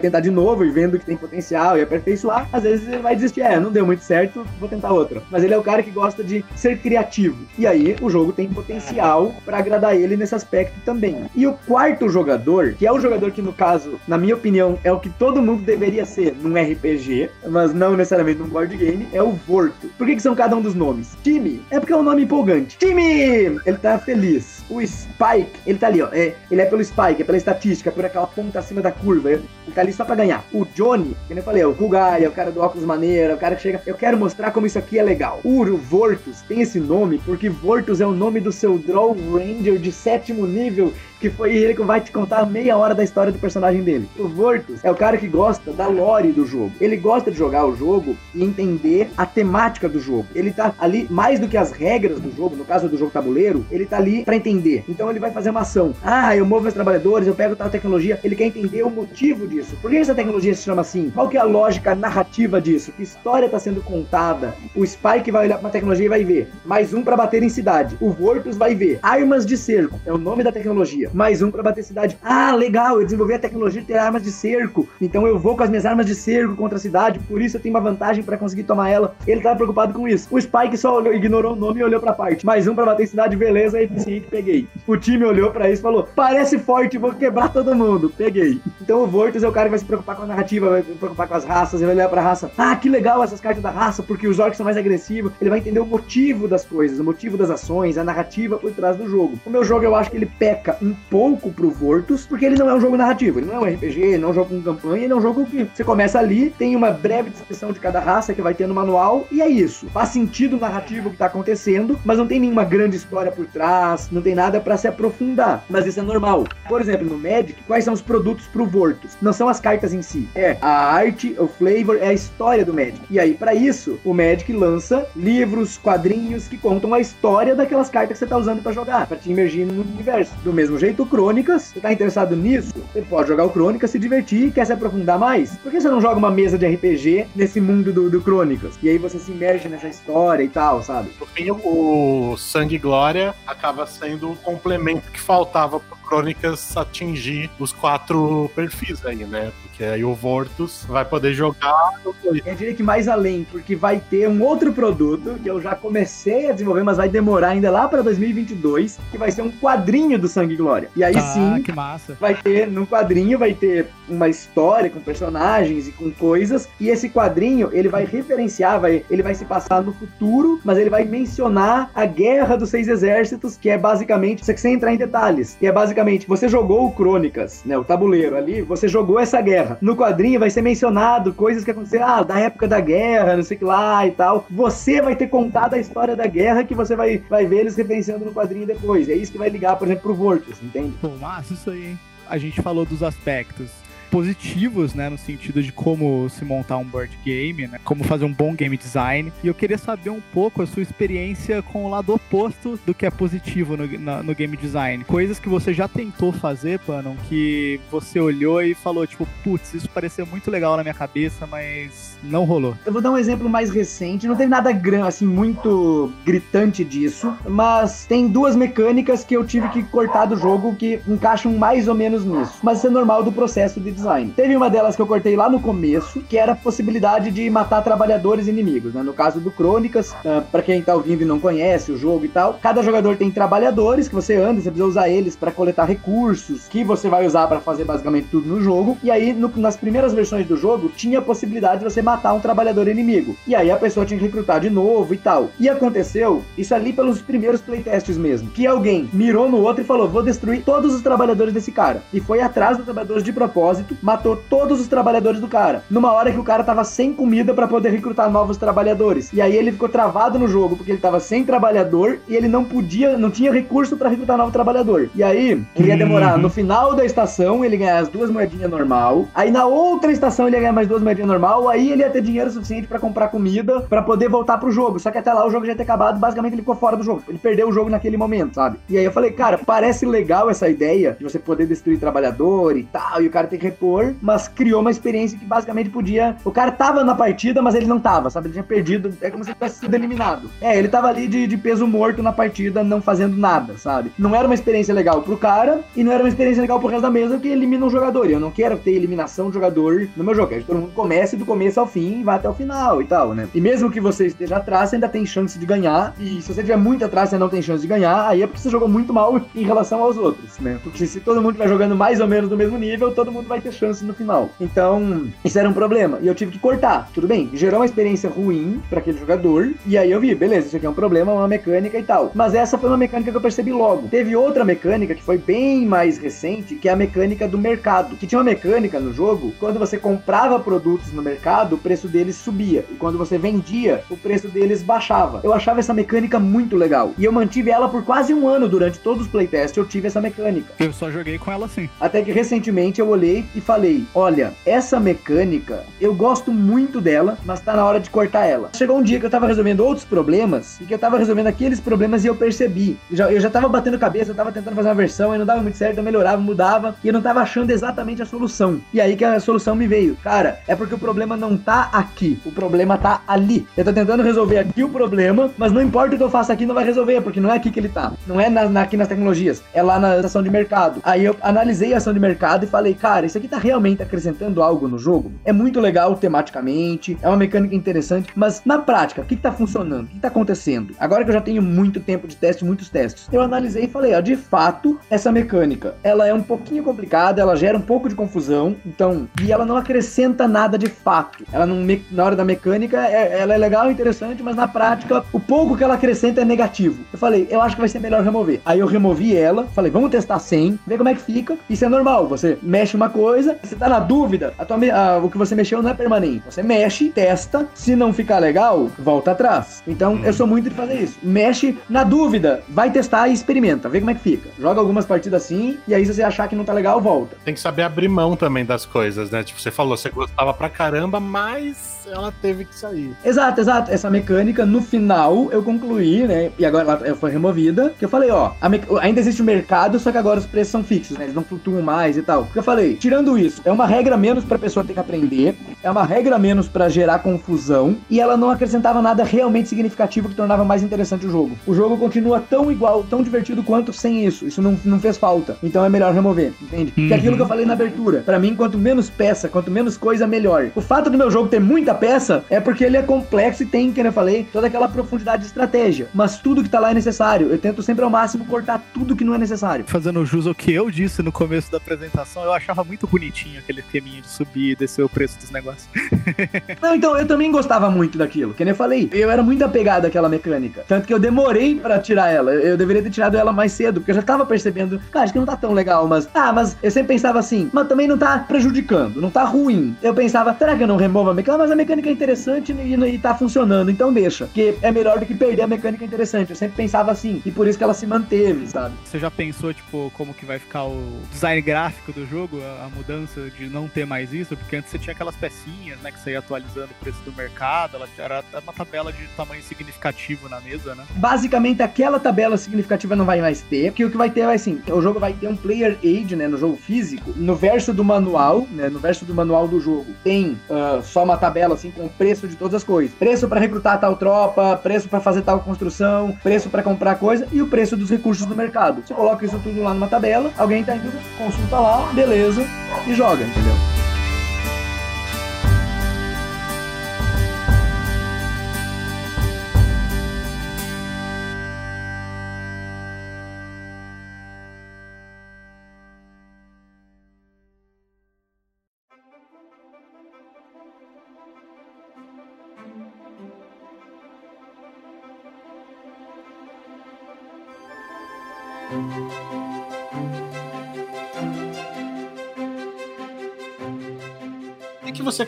tentar de novo e vendo que tem potencial e aperfeiçoar. Às vezes ele vai desistir: É, não deu muito certo, vou tentar outra. Mas ele é o cara que gosta de ser criativo. E aí o jogo tem potencial para agradar ele nesse aspecto também. E o quarto jogador, que é o jogador que, no caso, na minha opinião, é o que todo mundo deveria ser num RPG, mas não necessariamente num board game, é o Vorto. Por que, que são cada um dos nomes? Time é porque é um nome empolgante. Time! Ele tá feliz. O Spike, ele tá ali, ó. É, ele é pelo Spike, é pela estatística, por aquela ponta acima da curva. Ele tá ali só pra ganhar. O Johnny, que eu falei, é o Kugai, é o cara do óculos maneiro, é o cara que chega. Eu quero mostrar como isso aqui é legal. O Vortus tem esse nome porque Vortus é o nome do seu Draw Ranger de sétimo nível que foi ele que vai te contar meia hora da história do personagem dele. O Vortus é o cara que gosta da lore do jogo. Ele gosta de jogar o jogo e entender a temática do jogo. Ele tá ali mais do que as regras do jogo, no caso do jogo tabuleiro, ele tá ali para entender. Então ele vai fazer uma ação. Ah, eu movo meus trabalhadores, eu pego tal tecnologia. Ele quer entender o motivo disso. Por que essa tecnologia se chama assim? Qual que é a lógica narrativa disso? Que história tá sendo contada? O Spike vai olhar pra uma tecnologia e vai ver. Mais um para bater em cidade. O Vortus vai ver. Armas de cerco. É o nome da tecnologia mais um para bater cidade. Ah, legal, eu desenvolvi a tecnologia de ter armas de cerco. Então eu vou com as minhas armas de cerco contra a cidade, por isso eu tenho uma vantagem para conseguir tomar ela. Ele tava preocupado com isso. O Spike só olhou, ignorou o nome e olhou pra parte. Mais um para bater cidade, beleza, eficiente, peguei. O time olhou para isso e falou: parece forte, vou quebrar todo mundo. Peguei. Então o Vortus é o cara que vai se preocupar com a narrativa, vai se preocupar com as raças, ele vai olhar pra raça. Ah, que legal essas cartas da raça, porque os orcs são mais agressivos. Ele vai entender o motivo das coisas, o motivo das ações, a narrativa por trás do jogo. O meu jogo eu acho que ele peca um pouco pro Vortus, porque ele não é um jogo narrativo, ele não é um RPG, não é um jogo com campanha, ele é um jogo que você começa ali, tem uma breve descrição de cada raça que vai ter no manual, e é isso. Faz sentido o narrativo que tá acontecendo, mas não tem nenhuma grande história por trás, não tem nada para se aprofundar. Mas isso é normal. Por exemplo, no Magic, quais são os produtos pro Vortus? Não são as cartas em si, é a arte, o flavor, é a história do Magic. E aí, para isso, o Magic lança livros, quadrinhos que contam a história daquelas cartas que você tá usando para jogar, para te imergir no universo. Do mesmo jeito, Crônicas, você tá interessado nisso? Você pode jogar o Crônicas, se divertir, quer se aprofundar mais? Por que você não joga uma mesa de RPG nesse mundo do, do Crônicas? E aí você se imerge nessa história e tal, sabe? No fim, o Sangue Glória acaba sendo o complemento que faltava Crônicas atingir os quatro perfis aí, né? Porque aí o Vortus vai poder jogar. Eu diria que mais além, porque vai ter um outro produto que eu já comecei a desenvolver, mas vai demorar ainda lá para 2022, que vai ser um quadrinho do Sangue e Glória. E aí Ah, sim, que massa. vai ter no quadrinho vai ter uma história com personagens e com coisas e esse quadrinho ele vai referenciar vai ele vai se passar no futuro mas ele vai mencionar a guerra dos seis exércitos que é basicamente você sem entrar em detalhes que é basicamente você jogou o Crônicas né o tabuleiro ali você jogou essa guerra. No quadrinho vai ser mencionado coisas que aconteceram ah da época da guerra não sei o que lá e tal. Você vai ter contado a história da guerra que você vai vai ver eles referenciando no quadrinho depois. É isso que vai ligar por exemplo pro Vortus entende? Pô, massa isso aí, hein? A gente falou dos aspectos positivos, né, no sentido de como se montar um board game, né, como fazer um bom game design. E eu queria saber um pouco a sua experiência com o lado oposto do que é positivo no, na, no game design. Coisas que você já tentou fazer, Panon, que você olhou e falou, tipo, putz, isso pareceu muito legal na minha cabeça, mas não rolou. Eu vou dar um exemplo mais recente, não teve nada grande, assim, muito gritante disso, mas tem duas mecânicas que eu tive que cortar do jogo que encaixam mais ou menos nisso. Mas isso é normal do processo de design. Teve uma delas que eu cortei lá no começo, que era a possibilidade de matar trabalhadores inimigos, né? No caso do Crônicas, uh, para quem tá ouvindo e não conhece o jogo e tal, cada jogador tem trabalhadores que você anda, você precisa usar eles para coletar recursos, que você vai usar para fazer basicamente tudo no jogo. E aí, no, nas primeiras versões do jogo, tinha a possibilidade de você matar um trabalhador inimigo. E aí a pessoa tinha que recrutar de novo e tal. E aconteceu isso ali pelos primeiros playtests mesmo, que alguém mirou no outro e falou: "Vou destruir todos os trabalhadores desse cara". E foi atrás dos trabalhadores de propósito, matou todos os trabalhadores do cara. Numa hora que o cara tava sem comida para poder recrutar novos trabalhadores. E aí ele ficou travado no jogo porque ele tava sem trabalhador e ele não podia, não tinha recurso para recrutar novo trabalhador. E aí ele ia demorar uhum. no final da estação ele ganhar as duas moedinhas normal. Aí na outra estação ele ia ganhar mais duas moedinhas normal. Aí ele ia ter dinheiro suficiente para comprar comida para poder voltar pro jogo. Só que até lá o jogo já ia ter acabado, basicamente ele ficou fora do jogo. Ele perdeu o jogo naquele momento, sabe? E aí eu falei, cara, parece legal essa ideia de você poder destruir trabalhador e tal, e o cara tem que repor, mas criou uma experiência que basicamente podia. O cara tava na partida, mas ele não tava, sabe? Ele tinha perdido. É como se ele tivesse sido eliminado. É, ele tava ali de, de peso morto na partida, não fazendo nada, sabe? Não era uma experiência legal pro cara e não era uma experiência legal pro resto da mesa que elimina um jogador. E eu não quero ter eliminação de jogador no meu jogo. Quero que todo mundo comece do começo ao fim e vá até o final e tal, né? E mesmo que você esteja atrás, você ainda tem chance de ganhar. E se você tiver muito atrás, você não tem chance de ganhar. Aí é porque você jogou muito mal em relação aos outros, né? Porque se todo mundo estiver jogando mais ou menos no mesmo nível, todo mundo vai ter chance no final. Então, isso era um problema. E eu tive que cortar. Tudo bem, gerou uma experiência ruim para aquele jogador. E aí eu vi, beleza, isso aqui é um problema, uma mecânica e tal. Mas essa foi uma mecânica que eu percebi logo. Teve outra mecânica que foi bem mais recente, que é a mecânica do mercado. Que tinha uma mecânica no jogo, quando você comprava produtos no mercado, o preço deles subia. E quando você vendia, o preço deles baixava. Eu achava essa mecânica muito legal. E eu mantive ela por quase um ano durante todos os playtests. Eu tive essa mecânica. Eu só joguei com ela assim. Até que recentemente eu olhei e falei: Olha, essa mecânica, eu gosto muito dela, mas tá na hora de cortar ela. Chegou um dia que eu tava resolvendo outros problemas e que eu tava resolvendo aqueles problemas e eu percebi. Eu já, eu já tava batendo cabeça, eu tava tentando fazer uma versão e não dava muito certo, eu melhorava, mudava e eu não tava achando exatamente a solução. E aí que a solução me veio. Cara, é porque o problema não tá aqui, o problema tá ali. Eu tô tentando resolver aqui o problema, mas não importa o que eu faça aqui, não vai resolver, porque não é aqui que ele tá. Não é na, na, aqui nas tecnologias, é lá na ação de mercado. Aí eu analisei a ação de mercado e falei, cara, isso aqui tá realmente acrescentando algo no jogo? É muito legal tematicamente, é uma mecânica interessante, mas na prática, o que, que tá funcionando? O que, que tá acontecendo? Agora que eu já tenho muito tempo de teste, muitos testes, eu analisei e falei, ó, de fato, essa mecânica, ela é um pouquinho complicada, ela gera um pouco de confusão, então, e ela não acrescenta nada de fato. Ela não, na hora da mecânica, é, ela é legal, interessante, mas na prática, o pouco que ela acrescenta é negativo. Eu falei, eu acho que vai ser melhor remover. Aí eu removi ela, falei, vamos testar sem, ver como é que fica. Isso é normal, você mexe uma coisa, você tá na dúvida, a tua, a, o que você mexeu não é permanente. Você mexe, testa, se não ficar legal, volta atrás. Então, eu sou muito de fazer isso. Mexe, na dúvida, vai testar e experimenta, vê como é que fica. Joga algumas partidas assim, e aí se você achar que não tá legal, volta. Tem que saber abrir mão também das coisas, né? Tipo, você falou, você gostava pra caramba, mas ela teve que sair. Exato, exato. Essa mecânica, no final, eu concluí, né? E agora ela foi removida. Que eu falei, ó, me... ainda existe o mercado, só que agora os preços são fixos, né? Eles não flutuam mais e tal. Porque eu falei, tirando isso, é uma regra menos pra pessoa ter que aprender, é uma regra menos para gerar confusão, e ela não acrescentava nada realmente significativo que tornava mais interessante o jogo. O jogo continua tão igual, tão divertido quanto sem isso. Isso não, não fez falta. Então é melhor remover, entende? Uhum. Que é aquilo que eu falei na abertura. Para mim, quanto menos peça, quanto menos coisa, melhor. O fato do meu jogo ter muita peça é porque ele é complexo e tem, como eu falei, toda aquela profundidade de estratégia. Mas tudo que tá lá é necessário. Eu tento sempre ao máximo cortar tudo que não é necessário. Fazendo jus ao que eu disse no começo da apresentação, eu achava muito bonitinho aquele esqueminha de subir e descer o preço dos negócios. não, então eu também gostava muito daquilo. Que nem eu falei, eu era muito apegado àquela mecânica. Tanto que eu demorei para tirar ela. Eu deveria ter tirado ela mais cedo, porque eu já tava percebendo, cara, acho que não tá tão legal, mas. Ah, mas eu sempre pensava assim, mas também não tá prejudicando, não tá ruim. Eu pensava, será que eu não removo a mecânica? Mas a mecânica é interessante e, e tá funcionando, então deixa. Que é melhor do que perder a mecânica interessante. Eu sempre pensava assim, e por isso que ela se manteve, sabe? Você já pensou, tipo, como que vai ficar o design gráfico do jogo, a, a mudança de não ter mais isso? Porque antes você tinha aquelas pecinhas pecinhas, né? Que você ia atualizando o preço do mercado. Ela era uma tabela de tamanho significativo na mesa, né? Basicamente, aquela tabela significativa não vai mais ter, porque o que vai ter vai assim, o jogo vai ter um player aid, né, no jogo físico, no verso do manual, né, no verso do manual do jogo, tem uh, só uma tabela assim com o preço de todas as coisas. Preço para recrutar tal tropa, preço para fazer tal construção, preço para comprar coisa e o preço dos recursos do mercado. Você coloca isso tudo lá numa tabela, alguém tá dúvida, consulta lá, beleza, e joga, entendeu?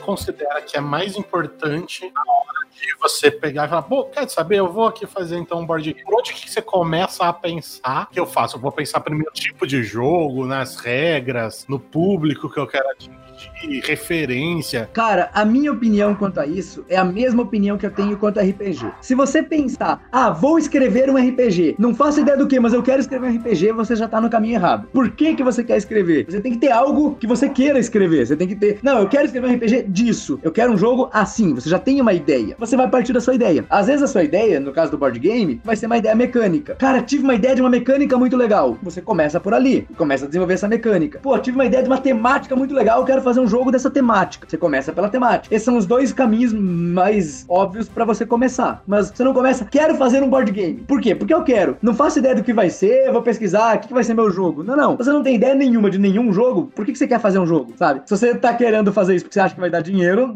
Considera que é mais importante na hora de você pegar e falar, pô, quer saber? Eu vou aqui fazer então um board game. Por onde que você começa a pensar? Que eu faço? Eu vou pensar primeiro tipo de jogo, nas regras, no público que eu quero atingir de referência. Cara, a minha opinião quanto a isso é a mesma opinião que eu tenho quanto a RPG. Se você pensar, ah, vou escrever um RPG, não faço ideia do que, mas eu quero escrever um RPG, você já tá no caminho errado. Por que que você quer escrever? Você tem que ter algo que você queira escrever. Você tem que ter, não, eu quero escrever um RPG disso. Eu quero um jogo assim. Você já tem uma ideia. Você vai partir da sua ideia. Às vezes a sua ideia, no caso do board game, vai ser uma ideia mecânica. Cara, tive uma ideia de uma mecânica muito legal. Você começa por ali começa a desenvolver essa mecânica. Pô, tive uma ideia de uma temática muito legal, eu quero fazer um jogo dessa temática. Você começa pela temática. Esses são os dois caminhos mais óbvios para você começar. Mas você não começa, quero fazer um board game. Por quê? Porque eu quero. Não faço ideia do que vai ser, vou pesquisar, o que vai ser meu jogo. Não, não. Você não tem ideia nenhuma de nenhum jogo, por que, que você quer fazer um jogo, sabe? Se você tá querendo fazer isso porque você acha que vai dar dinheiro,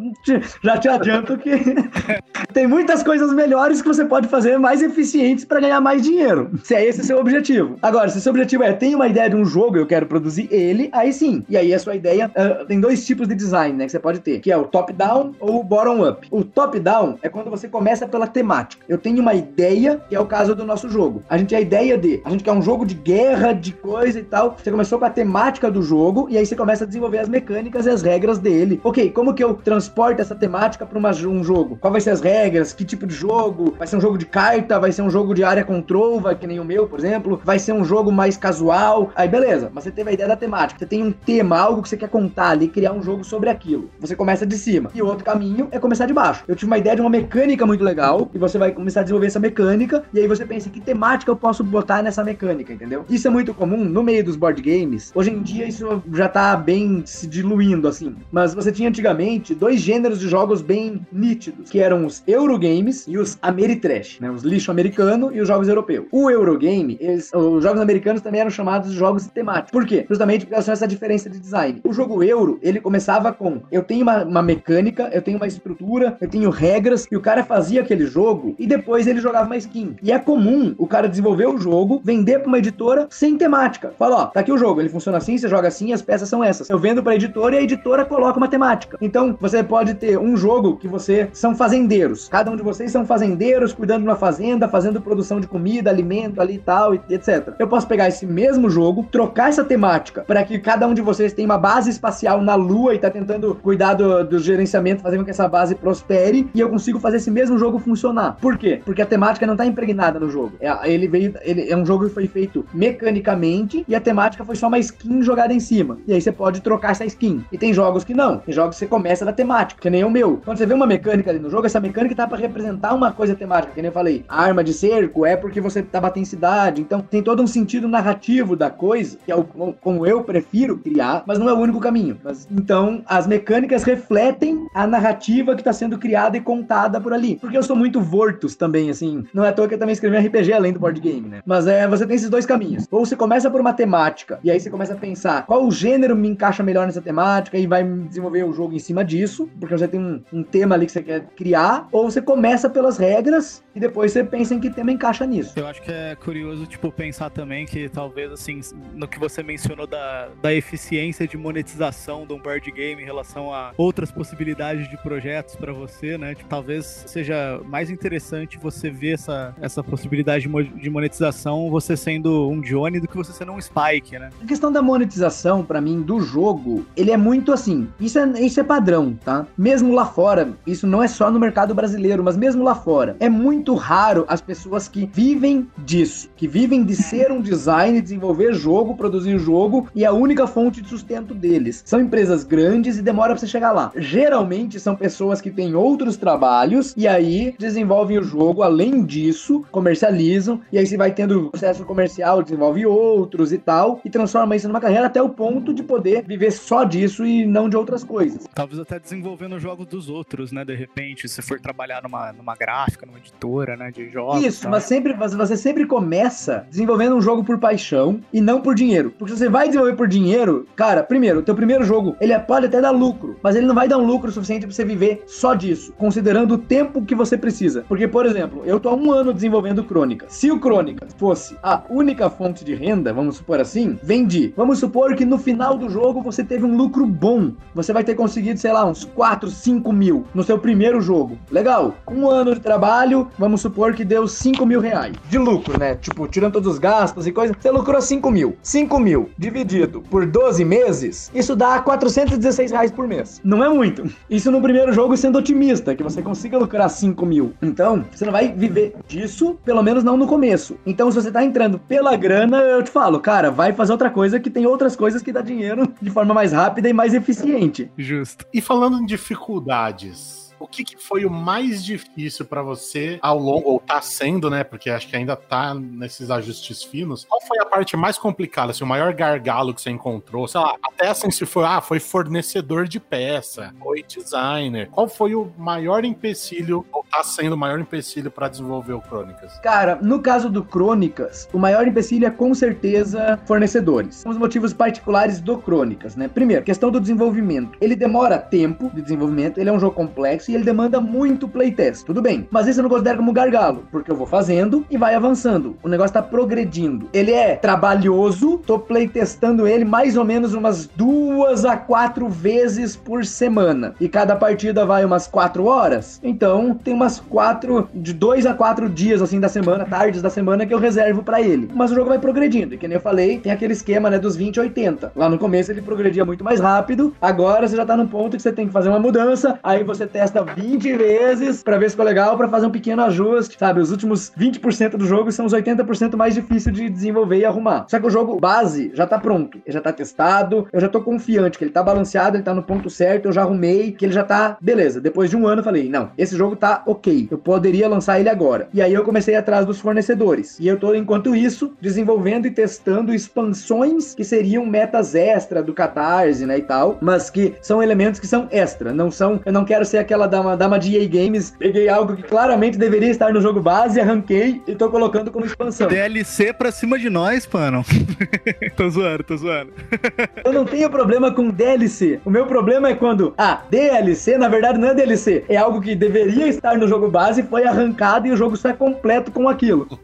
já te adianto que tem muitas coisas melhores que você pode fazer mais eficientes para ganhar mais dinheiro. Se é esse o seu objetivo. Agora, se o seu objetivo é, tenho uma ideia de um jogo, eu quero produzir ele, aí sim. E aí a sua ideia uh, tem dois tipos de design, né, que você pode ter, que é o top-down ou o bottom-up. O top-down é quando você começa pela temática. Eu tenho uma ideia, que é o caso do nosso jogo. A gente a ideia de, a gente quer um jogo de guerra, de coisa e tal. Você começou com a temática do jogo e aí você começa a desenvolver as mecânicas e as regras dele. Ok, como que eu transporto essa temática para um jogo? Qual vai ser as regras? Que tipo de jogo? Vai ser um jogo de carta? Vai ser um jogo de área control? Vai que nem o meu, por exemplo? Vai ser um jogo mais casual? Aí beleza, mas você teve a ideia da temática. Você tem um tema, algo que você quer contar ali, criar um jogo sobre aquilo. Você começa de cima. E o outro caminho é começar de baixo. Eu tive uma ideia de uma mecânica muito legal e você vai começar a desenvolver essa mecânica e aí você pensa que temática eu posso botar nessa mecânica, entendeu? Isso é muito comum no meio dos board games. Hoje em dia isso já tá bem se diluindo assim. Mas você tinha antigamente dois gêneros de jogos bem nítidos, que eram os Eurogames e os Ameritrash, né? Os lixo americano e os jogos europeus. O Eurogame, eles, os jogos americanos também eram chamados de jogos temáticos. Por quê? Justamente porque elas essa diferença de design. O jogo Euro, ele começava com eu tenho uma, uma mecânica, eu tenho uma estrutura, eu tenho regras, e o cara fazia aquele jogo e depois ele jogava uma skin. E é comum o cara desenvolver o jogo, vender pra uma editora sem temática. Fala, ó, tá aqui o jogo, ele funciona assim, você joga assim, as peças são essas. Eu vendo pra editora e a editora coloca uma temática. Então, você pode ter um jogo que você são fazendeiros. Cada um de vocês são fazendeiros, cuidando de uma fazenda, fazendo produção de comida, alimento ali e tal, etc. Eu posso pegar esse mesmo jogo, trocar essa temática para que cada um de vocês tenha uma base espacial na Lua e tá tentando cuidar do, do gerenciamento, fazer com que essa base prospere, e eu consigo fazer esse mesmo jogo funcionar. Por quê? Porque a temática não tá impregnada no jogo. É, ele veio, ele é um jogo que foi feito mecanicamente e a temática foi só uma skin jogada em cima. E aí você pode trocar essa skin. E tem jogos que não. Tem jogos que você começa da temática, que nem o meu. Quando você vê uma mecânica ali no jogo, essa mecânica tá para representar uma coisa temática, que nem eu falei. A arma de cerco é porque você tá batendo cidade. Então tem todo um sentido narrativo da coisa, que é o, como eu prefiro criar, mas não é o único caminho. Mas, então as mecânicas refletem a narrativa que tá sendo criada e contada por ali. Porque eu sou muito Vortus também, assim. Não é à toa que eu também escrevi RPG além do board game, né? Mas é, você tem esses dois caminhos. Ou você começa por uma temática, e aí você começa a pensar qual gênero me encaixa melhor nessa temática, e vai desenvolver o jogo em cima disso, porque você tem um, um tema ali que você quer criar, ou você começa pelas regras e depois você pensa em que tema encaixa nisso. Eu acho que é curioso, tipo, pensar também que talvez, assim, no que você mencionou da, da eficiência de monetização um board game em relação a outras possibilidades de projetos para você, né? Tipo, talvez seja mais interessante você ver essa, essa possibilidade de monetização você sendo um Johnny do que você sendo um Spike, né? A questão da monetização, para mim, do jogo, ele é muito assim. Isso é, isso é padrão, tá? Mesmo lá fora, isso não é só no mercado brasileiro, mas mesmo lá fora, é muito raro as pessoas que vivem disso, que vivem de ser um design, desenvolver jogo, produzir jogo e a única fonte de sustento deles. São empresas grandes e demora pra você chegar lá. Geralmente são pessoas que têm outros trabalhos e aí desenvolvem o jogo, além disso, comercializam e aí você vai tendo processo comercial, desenvolve outros e tal e transforma isso numa carreira até o ponto de poder viver só disso e não de outras coisas. Talvez até desenvolvendo jogos dos outros, né? De repente, se for trabalhar numa, numa gráfica, numa editora, né? De jogos. Isso, tá? mas sempre, você sempre começa desenvolvendo um jogo por paixão e não por dinheiro. Porque se você vai desenvolver por dinheiro, cara, primeiro, o teu primeiro jogo, ele é, pode até dar lucro, mas ele não vai dar um lucro suficiente pra você viver só disso, considerando o tempo que você precisa. Porque, por exemplo, eu tô há um ano desenvolvendo Crônica. Se o Crônica fosse a única fonte de renda, vamos supor assim, vendi. Vamos supor que no final do jogo você teve um lucro bom. Você vai ter conseguido, sei lá, uns 4, 5 mil no seu primeiro jogo. Legal. Um ano de trabalho, vamos supor que deu 5 mil reais de lucro, né? Tipo, tirando todos os gastos e coisa, você lucrou 5 mil. 5 mil dividido por 12 meses, isso dá 416 reais por mês. Não é muito. Isso no primeiro jogo sendo otimista, que você consiga lucrar 5 mil. Então, você não vai viver disso, pelo menos não no começo. Então, se você tá entrando pela grana, eu te falo, cara, vai fazer outra coisa que tem outras coisas que dá dinheiro de forma mais rápida e mais eficiente. Justo. E falando em dificuldades, o que, que foi o mais difícil para você ao longo, ou tá sendo, né? Porque acho que ainda tá nesses ajustes finos. Qual foi a parte mais complicada, assim, o maior gargalo que você encontrou? Sei lá, até assim, se foi, ah, foi fornecedor de peça, foi designer. Qual foi o maior empecilho, ou tá sendo o maior empecilho para desenvolver o Crônicas? Cara, no caso do Crônicas, o maior empecilho é com certeza fornecedores. Os motivos particulares do Crônicas, né? Primeiro, questão do desenvolvimento. Ele demora tempo de desenvolvimento, ele é um jogo complexo e ele demanda muito playtest. Tudo bem, mas isso eu não considero como gargalo, porque eu vou fazendo e vai avançando. O negócio tá progredindo. Ele é trabalhoso, tô playtestando ele mais ou menos umas duas a quatro vezes por semana. E cada partida vai umas quatro horas. Então tem umas quatro, de dois a quatro dias assim da semana, tardes da semana que eu reservo para ele. Mas o jogo vai progredindo. E que nem eu falei, tem aquele esquema né, dos 20 e 80. Lá no começo ele progredia muito mais rápido. Agora você já tá num ponto que você tem que fazer uma mudança. Aí você testa 20 vezes para ver se ficou legal, para fazer um pequeno ajuste, sabe? Os últimos 20% do jogo são os 80% mais difíceis de desenvolver e arrumar. Só que o jogo base já tá pronto, ele já tá testado, eu já tô confiante que ele tá balanceado, ele tá no ponto certo, eu já arrumei, que ele já tá beleza. Depois de um ano eu falei, não, esse jogo tá ok, eu poderia lançar ele agora. E aí eu comecei atrás dos fornecedores. E eu tô, enquanto isso, desenvolvendo e testando expansões que seriam metas extra do Catarse, né, e tal, mas que são elementos que são extra, não são, eu não quero ser aquela da uma, da uma de EA Games, peguei algo que claramente deveria estar no jogo base, arranquei e tô colocando como expansão. DLC pra cima de nós, pano. tô zoando, tô zoando. Eu não tenho problema com DLC. O meu problema é quando, ah, DLC, na verdade não é DLC, é algo que deveria estar no jogo base, foi arrancado e o jogo só é completo com aquilo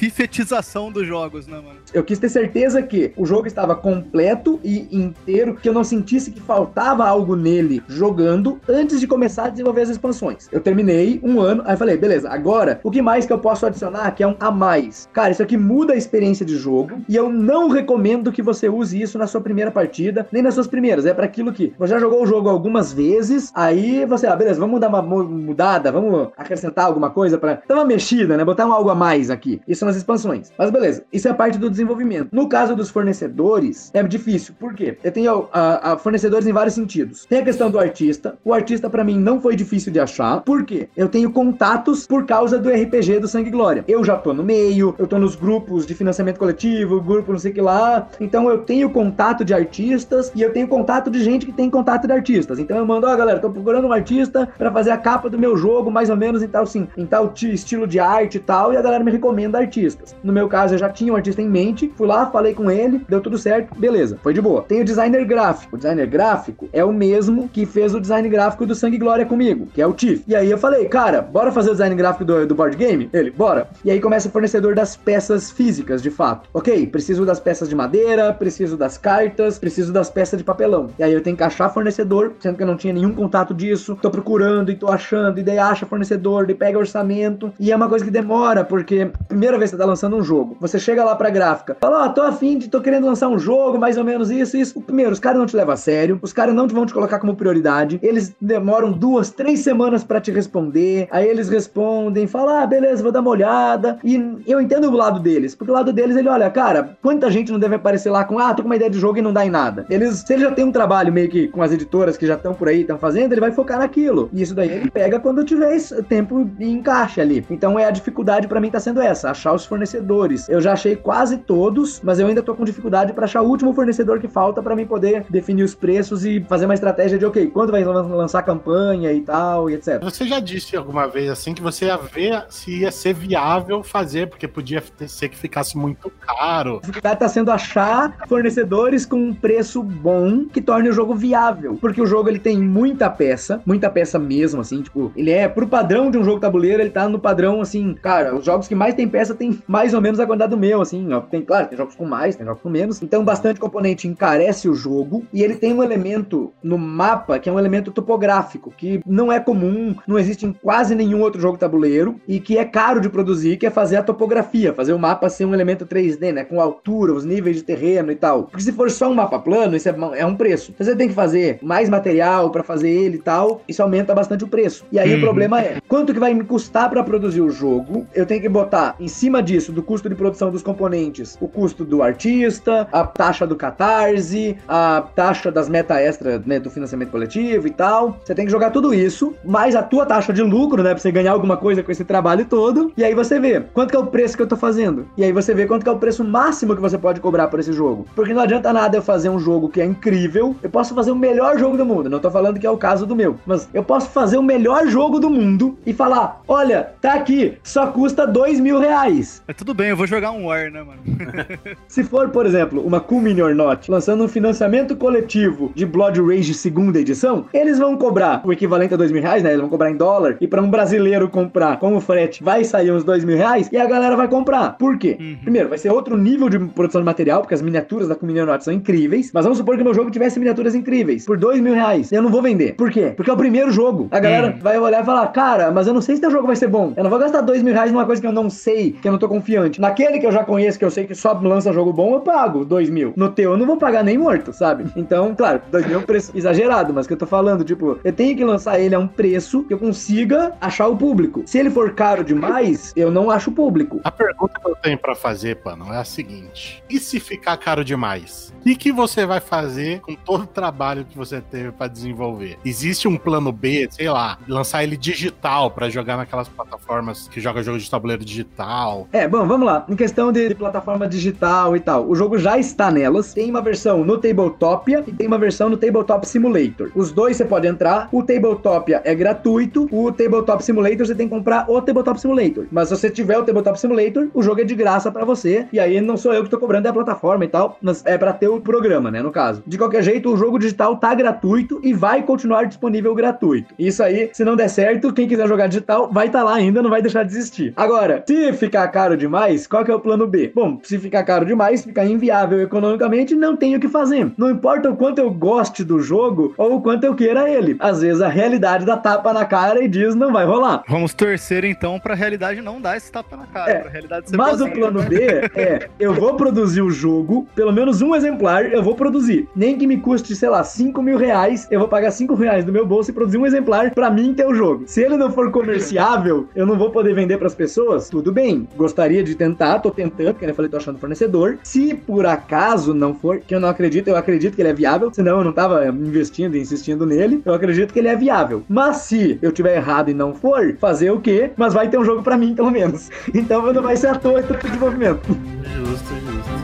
fifetização dos jogos, né, mano? Eu quis ter certeza que o jogo estava completo e inteiro, que eu não sentisse que faltava algo nele jogando antes de começar a desenvolver as expansões. Eu terminei um ano, aí falei, beleza, agora o que mais que eu posso adicionar que é um a mais? Cara, isso aqui muda a experiência de jogo e eu não recomendo que você use isso na sua primeira partida, nem nas suas primeiras. É para aquilo que você já jogou o jogo algumas vezes, aí você, ah, beleza, vamos dar uma mudada, vamos acrescentar alguma coisa para dar uma mexida, né? Botar um algo a mais aqui. Isso nas expansões. Mas beleza, isso é parte do desenvolvimento. No caso dos fornecedores, é difícil. Por quê? Eu tenho a, a fornecedores em vários sentidos. Tem a questão do artista. O artista, para mim, não foi difícil de achar. Por quê? Eu tenho contatos por causa do RPG do Sangue Glória. Eu já tô no meio, eu tô nos grupos de financiamento coletivo, grupo não sei que lá. Então eu tenho contato de artistas e eu tenho contato de gente que tem contato de artistas. Então eu mando, ó, oh, galera, tô procurando um artista para fazer a capa do meu jogo, mais ou menos em tal, assim, em tal estilo de arte e tal. E a galera me recomenda tendo artistas. No meu caso, eu já tinha um artista em mente, fui lá, falei com ele, deu tudo certo, beleza, foi de boa. Tem o designer gráfico. O designer gráfico é o mesmo que fez o design gráfico do Sangue Glória comigo, que é o Tiff. E aí eu falei, cara, bora fazer o design gráfico do, do board game? Ele, bora. E aí começa o fornecedor das peças físicas, de fato. Ok, preciso das peças de madeira, preciso das cartas, preciso das peças de papelão. E aí eu tenho que achar fornecedor, sendo que eu não tinha nenhum contato disso, tô procurando e tô achando, e daí acha fornecedor, daí pega orçamento. E é uma coisa que demora, porque primeira vez você tá lançando um jogo, você chega lá pra gráfica, fala, ó, oh, tô afim de, tô querendo lançar um jogo, mais ou menos isso, isso. Primeiro, os caras não te levam a sério, os caras não vão te colocar como prioridade, eles demoram duas, três semanas para te responder, aí eles respondem, falam, ah, beleza, vou dar uma olhada. E eu entendo o lado deles, porque o lado deles, ele olha, cara, quanta gente não deve aparecer lá com, ah, tô com uma ideia de jogo e não dá em nada. Eles, se ele já tem um trabalho meio que com as editoras que já estão por aí, estão fazendo, ele vai focar naquilo. E isso daí ele pega quando tiver tempo e encaixe ali. Então é a dificuldade para mim tá sendo essa, achar os fornecedores. Eu já achei quase todos, mas eu ainda tô com dificuldade para achar o último fornecedor que falta para mim poder definir os preços e fazer uma estratégia de, ok, quando vai lançar campanha e tal, e etc. Você já disse alguma vez assim que você ia ver se ia ser viável fazer, porque podia ser que ficasse muito caro. A dificuldade tá sendo achar fornecedores com um preço bom que torne o jogo viável, porque o jogo ele tem muita peça, muita peça mesmo, assim, tipo, ele é pro padrão de um jogo tabuleiro, ele tá no padrão, assim, cara, os jogos que mais tem peça tem mais ou menos a quantidade do meu, assim, ó, tem, claro, tem jogos com mais, tem jogos com menos, então bastante componente encarece o jogo, e ele tem um elemento no mapa que é um elemento topográfico, que não é comum, não existe em quase nenhum outro jogo tabuleiro, e que é caro de produzir, que é fazer a topografia, fazer o mapa ser um elemento 3D, né, com altura, os níveis de terreno e tal. Porque se for só um mapa plano, isso é, é um preço. Se você tem que fazer mais material para fazer ele e tal, isso aumenta bastante o preço. E aí uhum. o problema é, quanto que vai me custar para produzir o jogo? Eu tenho que botar em cima disso, do custo de produção dos componentes, o custo do artista, a taxa do catarse, a taxa das meta extra, né, do financiamento coletivo e tal. Você tem que jogar tudo isso, mais a tua taxa de lucro, né, pra você ganhar alguma coisa com esse trabalho todo. E aí você vê quanto que é o preço que eu tô fazendo. E aí você vê quanto que é o preço máximo que você pode cobrar por esse jogo. Porque não adianta nada eu fazer um jogo que é incrível, eu posso fazer o melhor jogo do mundo. Não tô falando que é o caso do meu, mas eu posso fazer o melhor jogo do mundo e falar: olha, tá aqui, só custa dois mil reais. É tudo bem, eu vou jogar um War, né, mano? Se for, por exemplo, uma Cool Mini or Not lançando um financiamento coletivo de Blood Rage segunda edição, eles vão cobrar o equivalente a dois mil reais, né? Eles vão cobrar em dólar. E para um brasileiro comprar com o frete vai sair uns dois mil reais e a galera vai comprar. Por quê? Uhum. Primeiro, vai ser outro nível de produção de material, porque as miniaturas da Cool Mini or Not são incríveis. Mas vamos supor que meu jogo tivesse miniaturas incríveis por dois mil reais. Eu não vou vender. Por quê? Porque é o primeiro jogo. A galera uhum. vai olhar e falar: Cara, mas eu não sei se teu jogo vai ser bom. Eu não vou gastar dois mil reais numa coisa que eu não sei, que eu não tô confiante. Naquele que eu já conheço, que eu sei que só lança jogo bom, eu pago dois mil. No teu, eu não vou pagar nem morto, sabe? Então, claro, dois mil é um preço exagerado, mas que eu tô falando, tipo, eu tenho que lançar ele a um preço que eu consiga achar o público. Se ele for caro demais, eu não acho o público. A pergunta que eu tenho para fazer, Pano, é a seguinte: e se ficar caro demais? O que, que você vai fazer com todo o trabalho que você teve para desenvolver? Existe um plano B, sei lá, lançar ele digital para jogar naquelas plataformas que joga jogo de tabuleiro digital? É, bom, vamos lá. Em questão de, de plataforma digital e tal, o jogo já está nelas. Tem uma versão no Tabletopia e tem uma versão no Tabletop Simulator. Os dois você pode entrar. O Tabletopia é gratuito. O Tabletop Simulator você tem que comprar o Tabletop Simulator. Mas se você tiver o Tabletop Simulator, o jogo é de graça para você. E aí não sou eu que tô cobrando, é a plataforma e tal. Mas é para ter o programa, né? No caso. De qualquer jeito, o jogo digital tá gratuito e vai continuar disponível gratuito. Isso aí, se não der certo, quem quiser jogar digital vai estar tá lá ainda, não vai deixar de existir. Agora, se ficar caro demais, qual que é o plano B? Bom, se ficar caro demais, ficar inviável economicamente, não tenho o que fazer. Não importa o quanto eu goste do jogo ou o quanto eu queira ele. Às vezes a realidade dá tapa na cara e diz não vai rolar. Vamos torcer então pra realidade não dar esse tapa na cara. É, realidade mas o plano B é, eu vou produzir o jogo, pelo menos um exemplar eu vou produzir. Nem que me custe, sei lá, 5 mil reais, eu vou pagar 5 reais do meu bolso e produzir um exemplar para mim ter o jogo. Se ele não for comerciável, eu não vou poder vender para as pessoas, tudo bem. Gostaria de tentar, tô tentando, porque eu falei, tô achando fornecedor. Se por acaso não for, que eu não acredito, eu acredito que ele é viável, senão eu não tava investindo e insistindo nele, eu acredito que ele é viável. Mas se eu tiver errado e não for, fazer o quê? Mas vai ter um jogo para mim, pelo menos. Então não vai ser à toa esse desenvolvimento. Justo, justo.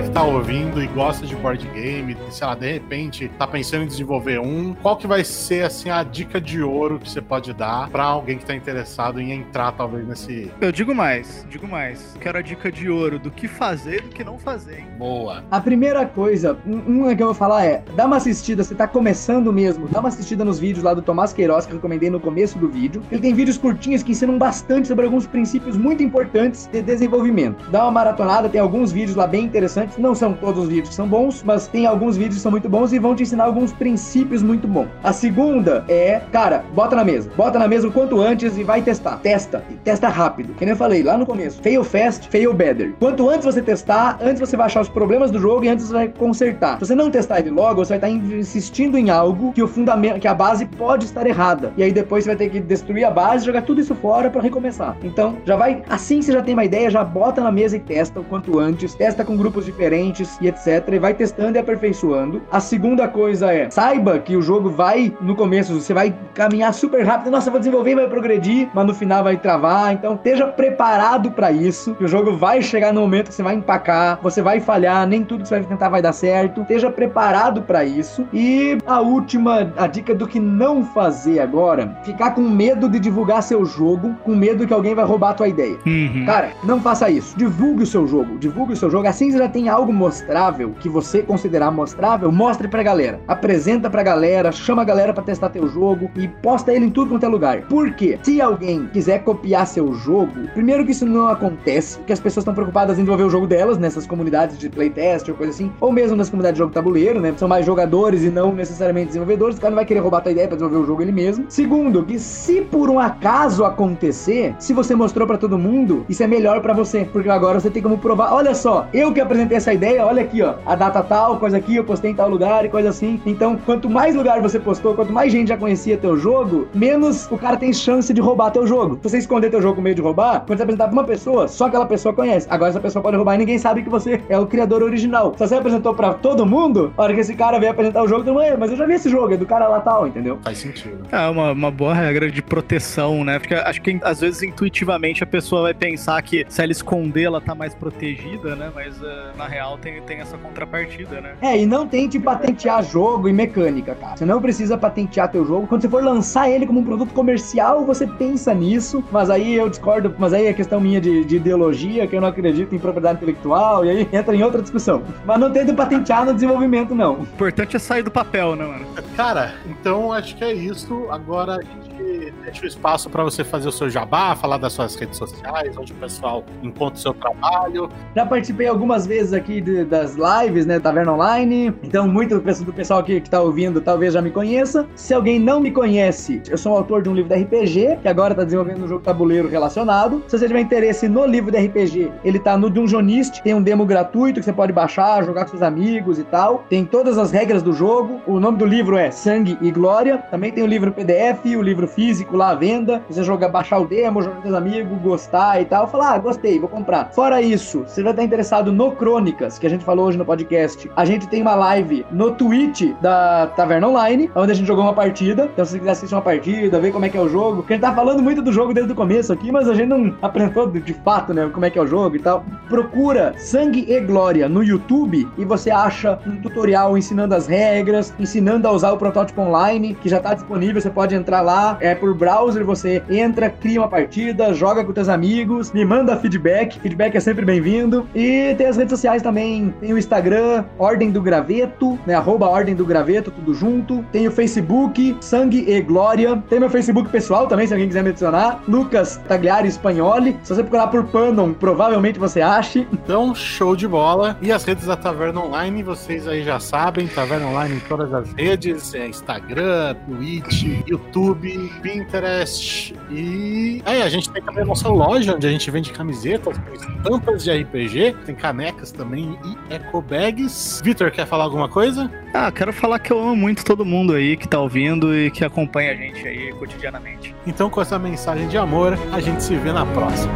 Galera que tá ouvindo e gosta de board game, sei lá, de repente tá pensando em desenvolver um, qual que vai ser, assim, a dica de ouro que você pode dar pra alguém que tá interessado em entrar, talvez, nesse... Eu digo mais, digo mais. Quero a dica de ouro do que fazer e do que não fazer. Hein? Boa. A primeira coisa, um- uma que eu vou falar é, dá uma assistida, você tá começando mesmo, dá uma assistida nos vídeos lá do Tomás Queiroz, que eu recomendei no começo do vídeo. Ele tem vídeos curtinhos que ensinam bastante sobre alguns princípios muito importantes de desenvolvimento. Dá uma maratonada, tem alguns vídeos lá bem interessantes, não são todos os vídeos que são bons, mas tem alguns vídeos que são muito bons e vão te ensinar alguns princípios muito bons. A segunda é, cara, bota na mesa. Bota na mesa o quanto antes e vai testar. Testa. E testa rápido. Nem eu falei lá no começo. Fail fast, fail better. Quanto antes você testar, antes você vai achar os problemas do jogo e antes você vai consertar. Se você não testar ele logo, você vai estar insistindo em algo que o fundamento, que a base pode estar errada. E aí depois você vai ter que destruir a base, jogar tudo isso fora para recomeçar. Então, já vai, assim você já tem uma ideia, já bota na mesa e testa o quanto antes, testa com grupos diferentes e etc. E vai testando e aperfeiçoando. A segunda coisa é, saiba que o jogo vai, no começo, você vai caminhar super rápido. Nossa, eu vou desenvolver vai progredir, mas no final vai travar. Então, esteja preparado para isso. Que o jogo vai chegar no momento que você vai empacar, você vai falhar, nem tudo que você vai tentar vai dar certo. Esteja preparado para isso. E a última, a dica do que não fazer agora, ficar com medo de divulgar seu jogo, com medo que alguém vai roubar a tua ideia. Uhum. Cara, não faça isso. Divulgue o seu jogo. Divulgue o seu jogo. Assim você já tem algo mostrável que você considerar mostrável, mostre pra galera. Apresenta pra galera, chama a galera pra testar teu jogo e posta ele em tudo quanto é lugar. Por quê? Se alguém quiser copiar seu jogo, primeiro que isso não acontece, porque as pessoas estão preocupadas em desenvolver o jogo delas nessas comunidades de playtest ou coisa assim, ou mesmo nas comunidades de jogo tabuleiro, né? São mais jogadores e não necessariamente desenvolvedores, o cara não vai querer roubar tua ideia pra desenvolver o jogo ele mesmo. Segundo, que se por um acaso acontecer, se você mostrou pra todo mundo, isso é melhor pra você, porque agora você tem como provar, olha só, eu que apresentei essa ideia, olha aqui, ó, a data tal, coisa aqui, eu postei em tal lugar e coisa assim. Então, quanto mais lugar você postou, quanto mais gente já conhecia teu jogo, menos o cara tem chance de roubar teu jogo. Se você esconder teu jogo com medo de roubar, quando você apresentar pra uma pessoa, só aquela pessoa conhece. Agora essa pessoa pode roubar e ninguém sabe que você é o criador original. Se você apresentou pra todo mundo, a hora que esse cara veio apresentar o jogo, todo mundo, "É, mas eu já vi esse jogo, é do cara lá tal, entendeu? Faz sentido. É uma, uma boa regra de proteção, né? Porque acho que às vezes intuitivamente a pessoa vai pensar que se ela esconder, ela tá mais protegida, né? Mas eh, na real tem, tem essa contrapartida, né? É, e não tente patentear jogo e mecânica, cara. Você não precisa patentear teu jogo. Quando você for lançar ele como um produto comercial, você pensa nisso. Mas aí eu discordo, mas aí é questão minha de, de ideologia, que eu não acredito em propriedade intelectual, e aí entra em outra discussão. Mas não tente patentear no desenvolvimento, não. O importante é sair do papel, né, mano? Cara, então acho que é isso. Agora a gente deixa o espaço pra você fazer o seu jabá, falar das suas redes sociais, onde o pessoal encontra o seu trabalho. Já participei algumas vezes aqui de- das lives, né, Taverna Online. Então, muito do pessoal- aqui que tá ouvindo talvez já me conheça. Se alguém não me conhece, eu sou autor de um livro de RPG, que agora tá desenvolvendo um jogo tabuleiro relacionado. Se você tiver interesse no livro de RPG, ele tá no Dungeonist, tem um demo gratuito que você pode baixar, jogar com seus amigos e tal. Tem todas as regras do jogo. O nome do livro é Sangue e Glória. Também tem o livro PDF, o livro físico lá à venda. Você jogar, baixar o demo, jogar com seus amigos, gostar e tal. Falar, ah, gostei, vou comprar. Fora isso, se você estar interessado no Crônicas, que a gente falou hoje no podcast, a gente tem uma live no Twitch da Taverna Online, onde a gente jogou uma partida. Então, se você quiser assistir uma partida, ver como é que é o jogo, porque a gente tá falando muito do jogo desde o começo aqui, mas a gente não apresentou de, de fato, né, como é que é o jogo e tal. Procura Sangue e Glória no YouTube e você acha um tutorial ensinando as regras, ensinando a usar o protótipo online, que já tá disponível, você pode entrar lá, é por browser, você entra, cria uma partida, joga com teus amigos, me manda feedback, feedback é sempre bem-vindo. E tem as redes sociais também, tem o Instagram, Ordem do Graveto, né, arroba Ordem do Graveto, tudo junto. Tem o Facebook, Sangue e Glória. Tem meu Facebook pessoal também, se alguém quiser me adicionar, Lucas Tagliari Spagnoli. Se você procurar por Panon, provavelmente você ache. Então, show de bola. E as redes da Taverna Online, vocês aí já sabem, Taverna Online em todas as redes, é Instagram, Twitch, YouTube, Pinterest e aí a gente tem também a nossa loja onde a gente vende camisetas, com estampas de RPG, tem canecas também e eco bags. Vitor, quer falar alguma coisa? Ah, quero falar que eu amo muito todo mundo aí que tá ouvindo e que acompanha a gente aí cotidianamente. Então, com essa mensagem de amor, a gente se vê na próxima.